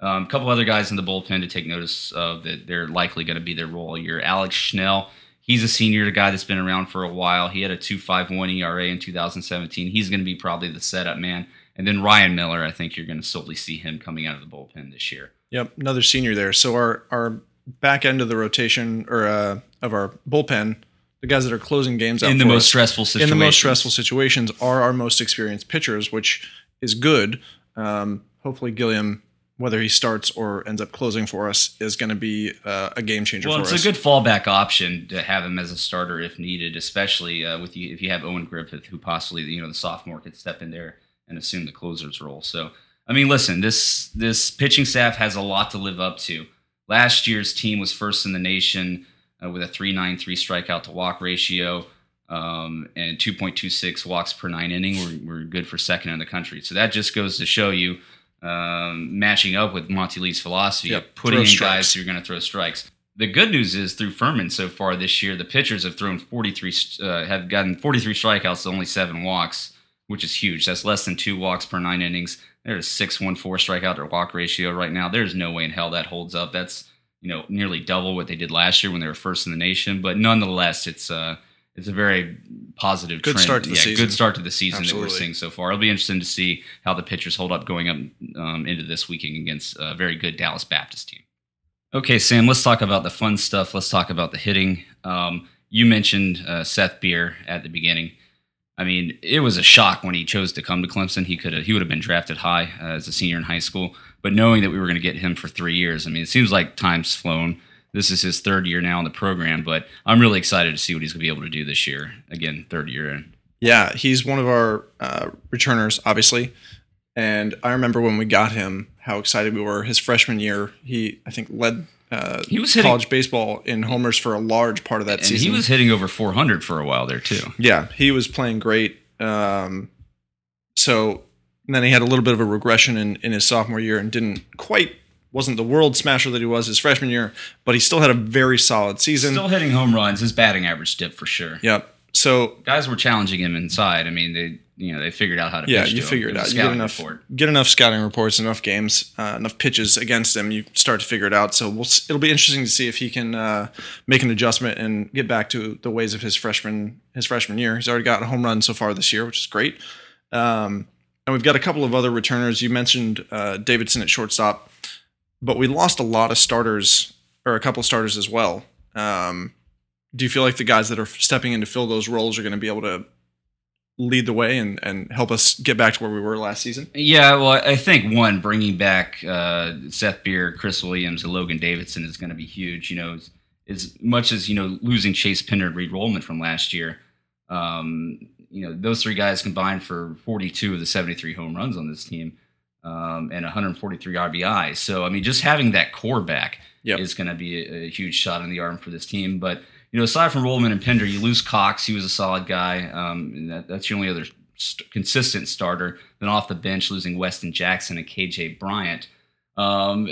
Um, a couple other guys in the bullpen to take notice of that they're likely going to be their role all year. Alex Schnell, he's a senior, a guy that's been around for a while. He had a 2.51 ERA in 2017. He's going to be probably the setup man. And then Ryan Miller, I think you're going to slowly see him coming out of the bullpen this year. Yep, another senior there. So our our back end of the rotation or uh, of our bullpen, the guys that are closing games out In the most us, stressful in situations. the most stressful situations are our most experienced pitchers, which is good. Um, hopefully, Gilliam, whether he starts or ends up closing for us, is going to be uh, a game changer Well, it's us. a good fallback option to have him as a starter if needed, especially uh, with you if you have Owen Griffith, who possibly you know the sophomore could step in there and assume the closer's role. So, I mean, listen, this this pitching staff has a lot to live up to. Last year's team was first in the nation uh, with a 3.93 strikeout to walk ratio um, and 2.26 walks per nine inning. We're, we're good for second in the country. So that just goes to show you um, matching up with Monte Lee's philosophy Yep, of putting in strikes. guys who are going to throw strikes. The good news is through Furman so far this year, the pitchers have thrown 43, uh, have gotten 43 strikeouts to only seven walks, which is huge. That's less than two walks per nine innings. There's a 614 strikeout to walk ratio right now. There's no way in hell that holds up. That's you know nearly double what they did last year when they were first in the nation. But nonetheless, it's uh it's a very positive Good trend. start to the yeah, season. Good start to the season that we're seeing so far. It'll be interesting to see how the pitchers hold up going up um, into this weekend against a very good Dallas Baptist team. Okay, Sam, let's talk about the fun stuff. Let's talk about the hitting. Um, you mentioned uh, Seth Beer at the beginning. I mean, it was a shock when he chose to come to Clemson. He could he would have been drafted high uh, as a senior in high school. But knowing that we were going to get him for three years, I mean, it seems like time's flown. This is his third year now in the program, but I'm really excited to see what he's going to be able to do this year. Again, third year in. Yeah, he's one of our uh, returners, obviously. And I remember when we got him, how excited we were. His freshman year, he I think led uh, He was hitting- college baseball in homers for a large part of that And season. he was hitting over 400 for a while there too. yeah, he was playing great. Um, so and then he had a little bit of a regression in, in his sophomore year and didn't quite wasn't the world smasher that he was his freshman year, but he still had a very solid season. Still hitting home runs. His batting average dipped for sure. yep. So Guys were challenging him inside. I mean, they you know they figured out how to yeah, you him. figure it out. You get enough report. get enough scouting reports, enough games, uh, enough pitches against him. You start to figure it out. So we'll, it'll be interesting to see if he can uh, make an adjustment and get back to the ways of his freshman his freshman year. He's already got a home run so far this year, which is great. Um, and we've got a couple of other returners. You mentioned uh, Davidson at shortstop, but we lost a lot of starters or a couple of starters as well. Um, do you feel like the guys that are stepping in to fill those roles are going to be able to lead the way and, and help us get back to where we were last season? Yeah, well, I think one bringing back uh, Seth Beer, Chris Williams, and Logan Davidson is going to be huge. You know, as, as much as you know losing Chase Pinder and Reed Rohlman from last year, um, you know those three guys combined for 42 of the 73 home runs on this team um, and 143 RBI. So I mean, just having that core back Yep. is going to be a, a huge shot in the arm for this team. But you know, aside from Rohlman and Pinder, you lose Cox. He was a solid guy. Um, that, that's your only other st- consistent starter. Then off the bench, losing Weston Jackson and KJ Bryant. Um,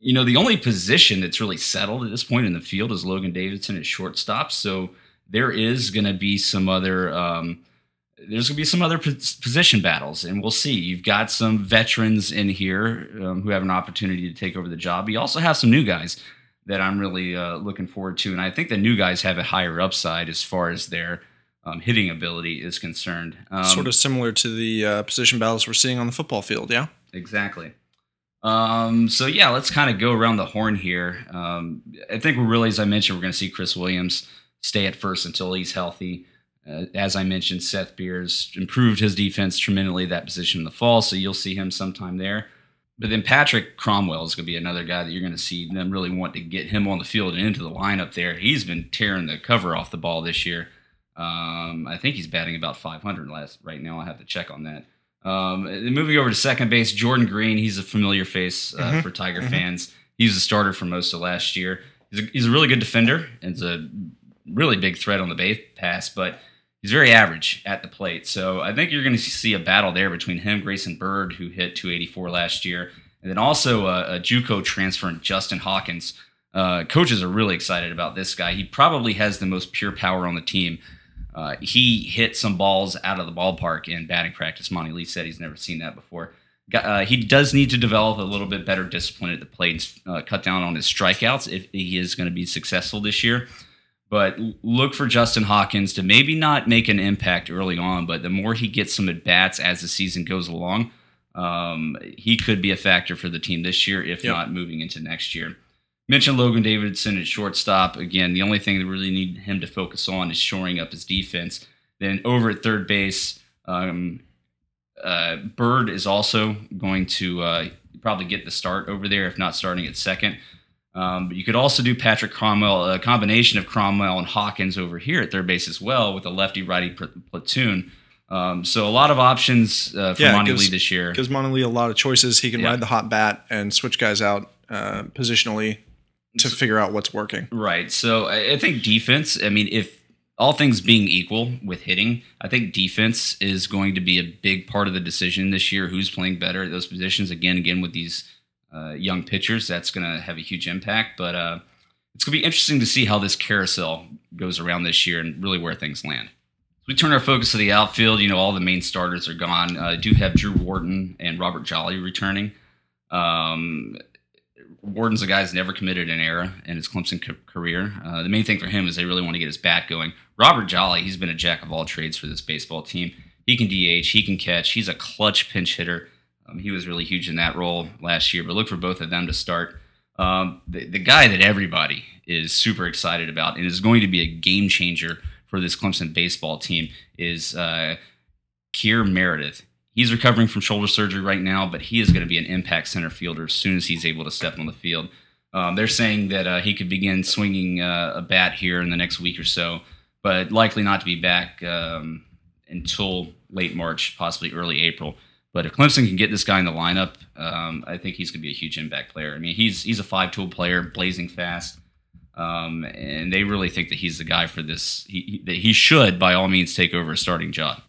you know, the only position that's really settled at this point in the field is Logan Davidson at shortstop. So there is going to be some other. Um, there's going to be some other position battles, and we'll see. You've got some veterans in here um, who have an opportunity to take over the job. You also have some new guys that I'm really uh, looking forward to, and I think the new guys have a higher upside as far as their um, hitting ability is concerned. Um, sort of similar to the uh, position battles we're seeing on the football field, yeah? Exactly. Um, so yeah, let's kind of go around the horn here. Um, I think we're really, as I mentioned, we're going to see Chris Williams stay at first until he's healthy. Uh, as I mentioned, Seth Beers improved his defense tremendously that position in the fall, so you'll see him sometime there. But then Patrick Cromwell is going to be another guy that you're going to see them really want to get him on the field and into the lineup there. He's been tearing the cover off the ball this year. Um, I think he's batting about 500 last right now. I have to check on that. Um, moving over to second base, Jordan Greene. He's a familiar face uh, for Tiger fans. He was a starter for most of last year. He's a, he's a really good defender and is a really big threat on the base pass, but he's very average at the plate. So I think you're going to see a battle there between him, Grayson Byrd, who hit 284 last year, and then also a, a JUCO transferent, Justin Hawkins. Uh, coaches are really excited about this guy. He probably has the most pure power on the team. Uh, he hit some balls out of the ballpark in batting practice. Monte Lee said he's never seen that before. Uh, he does need to develop a little bit better discipline at the plate, and uh, cut down on his strikeouts if he is going to be successful this year. But look for Justin Hawkins to maybe not make an impact early on, but the more he gets some at bats as the season goes along, um, he could be a factor for the team this year, if Yep. not moving into next year. Mentioned Logan Davidson at shortstop. Again, the only thing that really need him to focus on is shoring up his defense. Then over at third base, um, uh, Byrd is also going to uh, probably get the start over there, if not starting at second. Um, but you could also do Patrick Cromwell, a combination of Cromwell and Hawkins over here at third base as well, with a lefty-righty pl- platoon. Um, so a lot of options uh, for Yeah, Monte gives- Lee this year. Gives Monte Lee a lot of choices. He can Yeah. ride the hot bat and switch guys out uh, positionally to figure out what's working. Right. So I think defense. I mean, if all things being equal with hitting, I think defense is going to be a big part of the decision this year. Who's playing better at those positions? Again, again with these uh, young pitchers, that's going to have a huge impact. But uh, it's going to be interesting to see how this carousel goes around this year and really where things land. We turn our focus to the outfield. You know, all the main starters are gone. Uh, do have Drew Wharton and Robert Jolly returning. Um, Wharton's a guy who's never committed an error in his Clemson ca- career. Uh, the main thing for him is they really want to get his bat going. Robert Jolly, he's been a jack of all trades for this baseball team. He can DH, he can catch, he's a clutch pinch hitter. Um, he was really huge in that role last year, but look for both of them to start. Um, the, the guy that everybody is super excited about and is going to be a game changer for this Clemson baseball team is uh, Kier Meredith. He's recovering from shoulder surgery right now, but he is going to be an impact center fielder as soon as he's able to step on the field. Um, they're saying that uh, he could begin swinging uh, a bat here in the next week or so, but likely not to be back um, until late March, possibly early April. But if Clemson can get this guy in the lineup, um, I think he's going to be a huge impact player. I mean, he's he's a five-tool player, blazing fast, um, and they really think that he's the guy for this. He, he- that he should, by all means, take over a starting job.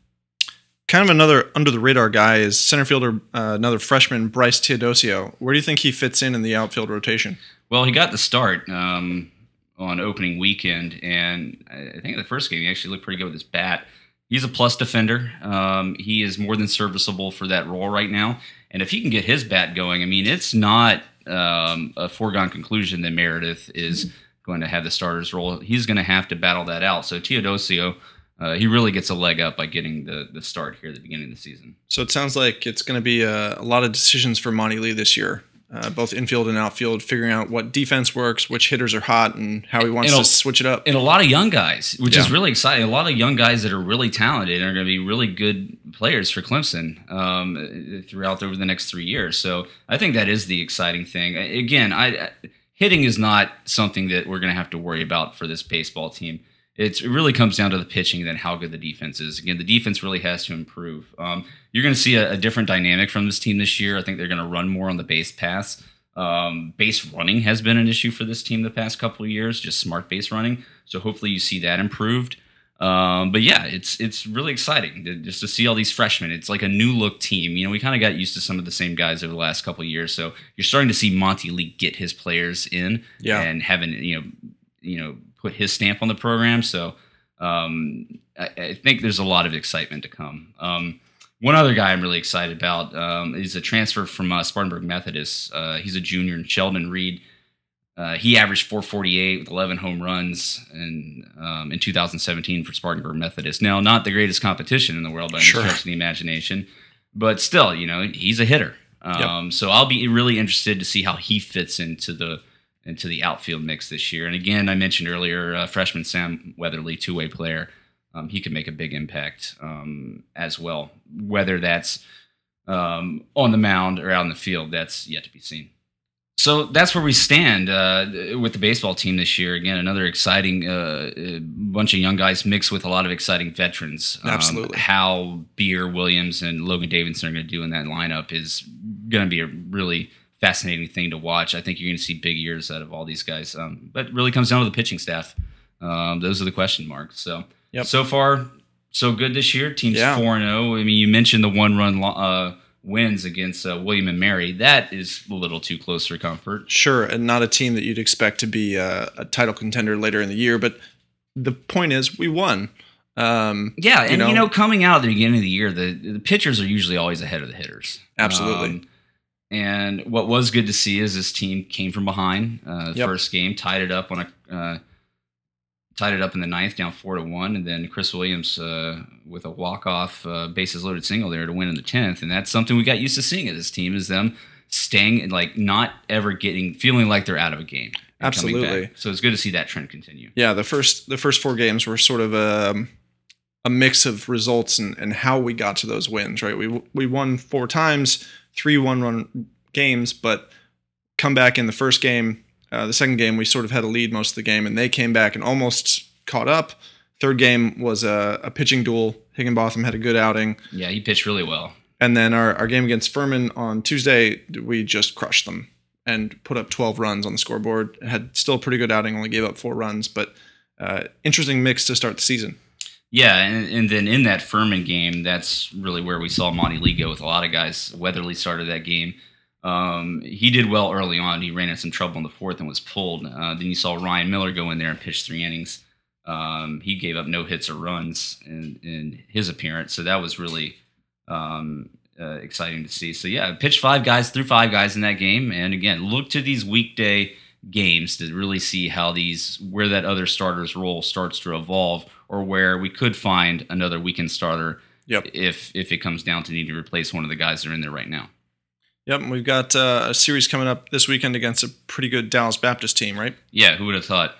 Kind of another under the radar guy is center fielder, uh, another freshman, Bryce Teodosio. Where do you think he fits in in the outfield rotation? Well, he got the start um, on opening weekend, and I think in the first game he actually looked pretty good with his bat. He's a plus defender. Um, he is more than serviceable for that role right now, and if he can get his bat going, I mean, it's not um, a foregone conclusion that Meredith is going to have the starters role. He's going to have to battle that out. So Teodosio uh, he really gets a leg up by getting the the start here at the beginning of the season. So it sounds like it's going to be a, a lot of decisions for Monte Lee this year, uh, both infield and outfield, figuring out what defense works, which hitters are hot, and how he wants to switch it up. and a lot of young guys, which is really exciting. A lot of young guys that are really talented and are going to be really good players for Clemson um, throughout over the next three years. So I think that is the exciting thing. Again, I, I hitting is not something that we're going to have to worry about for this baseball team. It's, it really comes down to the pitching and then how good the defense is. Again, the defense really has to improve. Um, you're going to see a, a different dynamic from this team this year. I think they're going to run more on the base pass. Um, base running has been an issue for this team the past couple of years, just smart base running. So hopefully you see that improved. Um, but yeah, it's it's really exciting to, just to see all these freshmen. It's like a new look team. You know, we kind of got used to some of the same guys over the last couple of years. So you're starting to see Monte Lee get his players in Yeah. and having you know you know put his stamp on the program. So um, I, I think there's a lot of excitement to come. Um, one other guy I'm really excited about um, is a transfer from uh, Spartanburg Methodist. Uh, he's a junior, in Sheldon Reed. Uh, he averaged 448 with 11 home runs in um, in 2017 for Spartanburg Methodist. Now, not the greatest competition in the world by any stretch of the imagination, but still, you know, he's a hitter. Um, So I'll be really interested to see how he fits into the into the outfield mix this year. And again, I mentioned earlier, uh, freshman Sam Weatherly, two way player, um, he could make a big impact um, as well. Whether that's um, on the mound or out in the field, that's yet to be seen. So that's where we stand uh, with the baseball team this year. Again, another exciting uh, uh, bunch of young guys mixed with a lot of exciting veterans. Um, Absolutely. how Beer, Williams, and Logan Davidson are going to do in that lineup is going to be a really fascinating thing to watch. I think you're going to see big years out of all these guys. Um, but it really comes down to the pitching staff. Um, those are the question marks. So Yep. so far, so good this year. Team's four and zero. I mean, you mentioned the one run uh, wins against uh, William and Mary. That is a little too close for comfort. Sure, and not a team that you'd expect to be a, a title contender later in the year. But the point is, we won. Um, Yeah, and you know, know- coming out at the beginning of the year, the, the pitchers are usually always ahead of the hitters. Absolutely. Um, and what was good to see is this team came from behind. Uh, Yep. First game tied it up on a uh, tied it up in the ninth, down four to one, and then Chris Williams uh, with a walk off uh, bases loaded single there to win in the tenth. And that's something we got used to seeing at this team is them staying like not ever getting feeling like they're out of a game. Absolutely. So it's good to see that trend continue. yeah, the first the first four games were sort of a a mix of results and, and how we got to those wins. Right, we we won four times, three one run games, but come back in the first game. Uh, the second game, we sort of had a lead most of the game, and they came back and almost caught up. Third game was a, a pitching duel. Higginbotham had a good outing. Yeah, he pitched really well. And then our, our game against Furman on Tuesday, we just crushed them and put up 12 runs on the scoreboard. Had still a pretty good outing, only gave up four runs, but uh, interesting mix to start the season. Yeah, and, and then in that Furman game, that's really where we saw Monte Lee go with a lot of guys. Weatherly started that game. Um, he did well early on. He ran into some trouble in the fourth and was pulled. Uh, then you saw Ryan Miller go in there and pitch three innings. Um, he gave up no hits or runs in, in his appearance, so that was really um, uh, exciting to see. So yeah, pitched five guys through five guys in that game, and again, look to these weekday games to really see how these where that other starter's role starts to evolve, or where we could find another weekend starter Yep. if if it comes down to need to replace one of the guys that are in there right now. Yep. and We've got uh, a series coming up this weekend against a pretty good Dallas Baptist team, right? Yeah, who would have thought?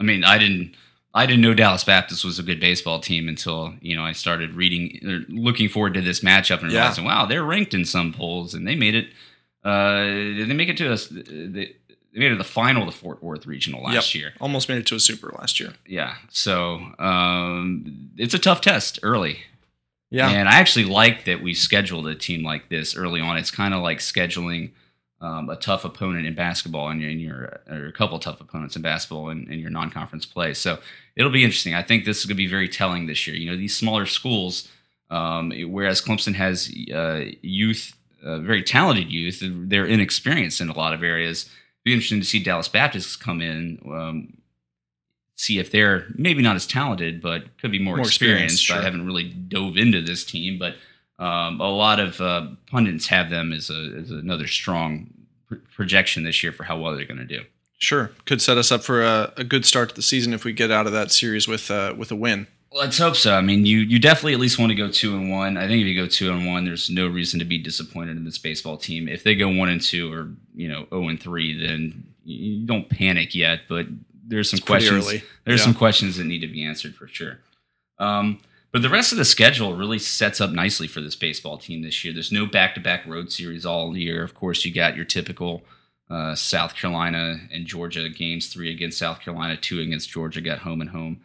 I mean, I didn't. I didn't know Dallas Baptist was a good baseball team until you know I started reading, or looking forward to this matchup and Yeah. realizing, wow, they're ranked in some polls and they made it. Uh, did they make it to us? They, they made it to the final of the Fort Worth Regional last Yep. year. Almost made it to a super last year. Yeah, so um, it's a tough test early. Yeah. And I actually like that we scheduled a team like this early on. It's kind of like scheduling um, a tough opponent in basketball and your, in your or a couple tough opponents in basketball in, in your non-conference play. So it'll be interesting. I think this is going to be very telling this year. You know, these smaller schools, um, whereas Clemson has uh, youth, uh, very talented youth, they're inexperienced in a lot of areas. Be interesting to see Dallas Baptist come in. Um, see if they're maybe not as talented, but could be more, More experienced, experienced. I haven't really dove into this team, but um, a lot of uh, pundits have them as, a, as another strong pr- projection this year for how well they're going to do. Sure. Could set us up for a, a good start to the season if we get out of that series with uh, with a win. Let's hope so. I mean, you you definitely at least want to go two and one. I think if you go two and one, there's no reason to be disappointed in this baseball team. If they go one and two or you know zero and three, then you don't panic yet. But there's some It's questions. There's Yeah. some questions that need to be answered for sure. Um, but the rest of the schedule really sets up nicely for this baseball team this year. There's no back-to-back road series all year. Of course, you got your typical uh, South Carolina and Georgia games: three against South Carolina, two against Georgia. Got home and home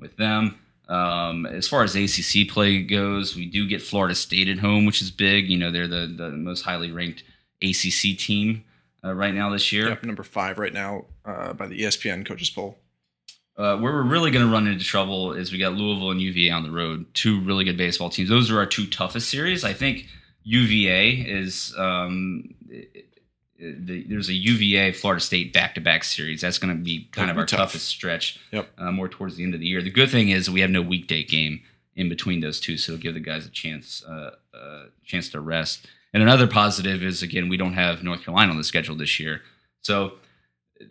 with them. Um, as far as ACC play goes, we do get Florida State at home, which is big. You know, they're the, the most highly ranked ACC team uh, right now this year. Yep, number five right now uh, by the ESPN coaches poll. Uh, where we're really going to run into trouble is we got Louisville and UVA on the road, two really good baseball teams. Those are our two toughest series. I think UVA is um, the, there's a UVA Florida State back to back series. That's going to be kind That'll of our tough. toughest stretch. Yep. Uh, more towards the end of the year. The good thing is we have no weekday game in between those two, so it'll give the guys a chance uh, uh, chance to rest. And another positive is again we don't have North Carolina on the schedule this year, so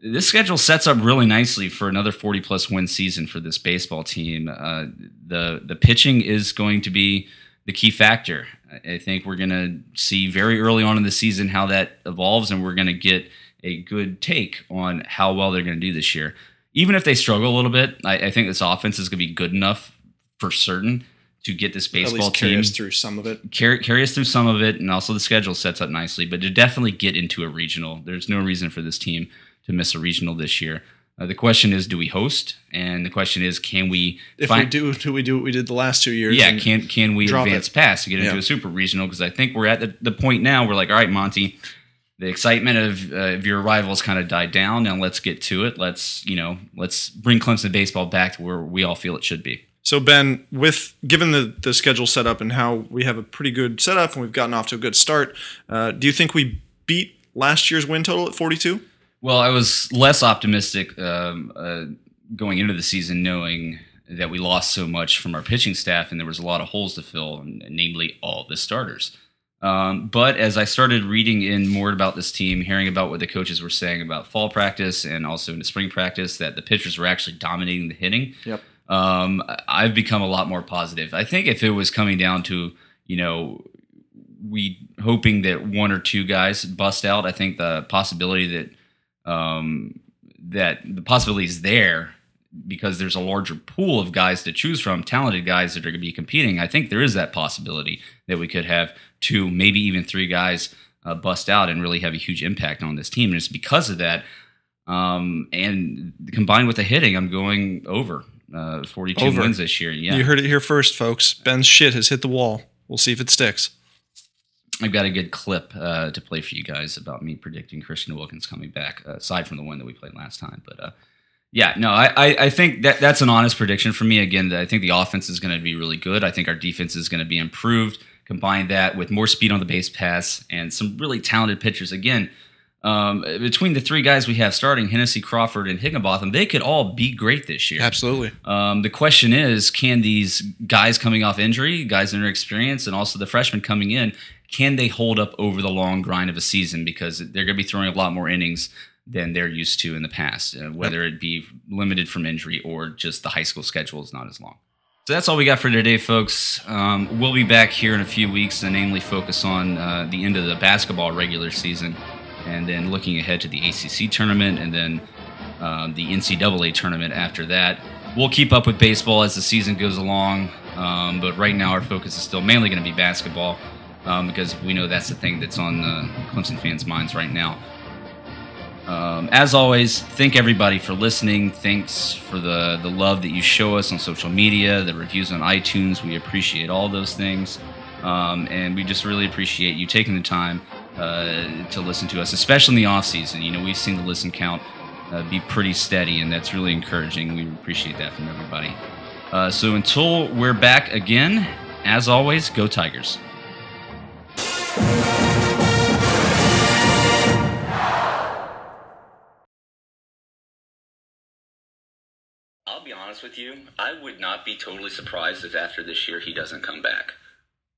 this schedule sets up really nicely for another 40 plus win season for this baseball team. Uh, the the pitching is going to be the key factor. I think we're going to see very early on in the season how that evolves, and we're going to get a good take on how well they're going to do this year. Even if they struggle a little bit, I, I think this offense is going to be good enough for certain to get this baseball carry team us through some of it. carry, carry us through some of it, and also the schedule sets up nicely. But to definitely get into a regional, there's no reason for this team to miss a regional this year. Uh, the question is, do we host? And the question is, can we? If find- we do, do we do what we did the last two years? yeah, can can we advance it. past to get into Yeah. a super regional? Because I think we're at the, the point now. We're like, all right, Monte, the excitement of, uh, of your arrivals kind of died down. Now let's get to it. Let's you know, let's bring Clemson baseball back to where we all feel it should be. So Ben, with given the the schedule setup and how we have a pretty good setup and we've gotten off to a good start, uh, do you think we beat last year's win total at 42? Well, I was less optimistic um, uh, going into the season, knowing that we lost so much from our pitching staff, and there was a lot of holes to fill, namely all the starters. Um, but as I started reading in more about this team, hearing about what the coaches were saying about fall practice and also into spring practice, that the pitchers were actually dominating the hitting. Yep. Um, I've become a lot more positive. I think if it was coming down to you know we hoping that one or two guys bust out, I think the possibility that um, that the possibility is there because there's a larger pool of guys to choose from, talented guys that are going to be competing. I think there is that possibility that we could have two, maybe even three guys uh, bust out and really have a huge impact on this team. And it's because of that. Um, and combined with the hitting, I'm going over uh, 42 Over. wins this year. Yeah. You heard it here first, folks. Ben's shit has hit the wall. We'll see if it sticks. I've got a good clip uh, to play for you guys about me predicting Christian Wilkins coming back, uh, aside from the one that we played last time. But uh, yeah, no, I, I, I think that that's an honest prediction for me. Again, I think the offense is going to be really good. I think our defense is going to be improved. Combine that with more speed on the base pass and some really talented pitchers. Again, um, between the three guys we have starting, Hennessy, Crawford, and Higginbotham, they could all be great this year. Absolutely. Um, the question is, can these guys coming off injury, guys in their experience, and also the freshmen coming in, can they hold up over the long grind of a season? Because they're going to be throwing a lot more innings than they're used to in the past, uh, whether it be limited from injury or just the high school schedule is not as long. So that's all we got for today, folks. Um, we'll be back here in a few weeks to namely focus on uh, the end of the basketball regular season and then looking ahead to the ACC tournament and then um, the NCAA tournament after that. We'll keep up with baseball as the season goes along, um, but right now our focus is still mainly going to be basketball um, because we know that's the thing that's on the Clemson fans' minds right now. Um, as always, thank everybody for listening. Thanks for the, the love that you show us on social media, the reviews on iTunes. We appreciate all those things. Um, and we just really appreciate you taking the time uh, to listen to us, especially in the off season. You know, we've seen the listen count uh, be pretty steady, and that's really encouraging. We appreciate that from everybody. Uh, so until we're back again, as always, go Tigers. I'll be honest with you. I would not be totally surprised if after this year he doesn't come back.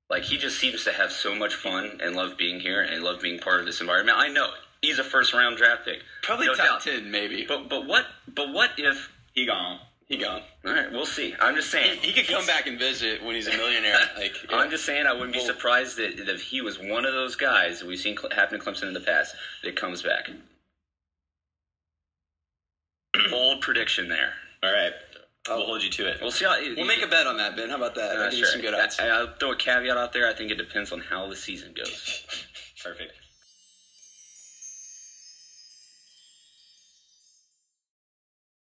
Like he just seems to have so much fun and love being here and love being part of this environment. I know he's a first round draft pick, Probably No top doubt. ten, maybe. But but what but what if he gone. He gone. All right, we'll see. I'm just saying He could come back and visit when he's a millionaire. Like I'm just saying I wouldn't be surprised that, that if he was one of those guys that we've seen cl- happen to Clemson in the past that comes back. Bold prediction there. All right. We'll oh. hold you to it. We'll see how. We'll make a bet on that, Ben. How about that? You sure. some good odds. I, I'll throw a caveat out there. I think it depends on how the season goes. Perfect.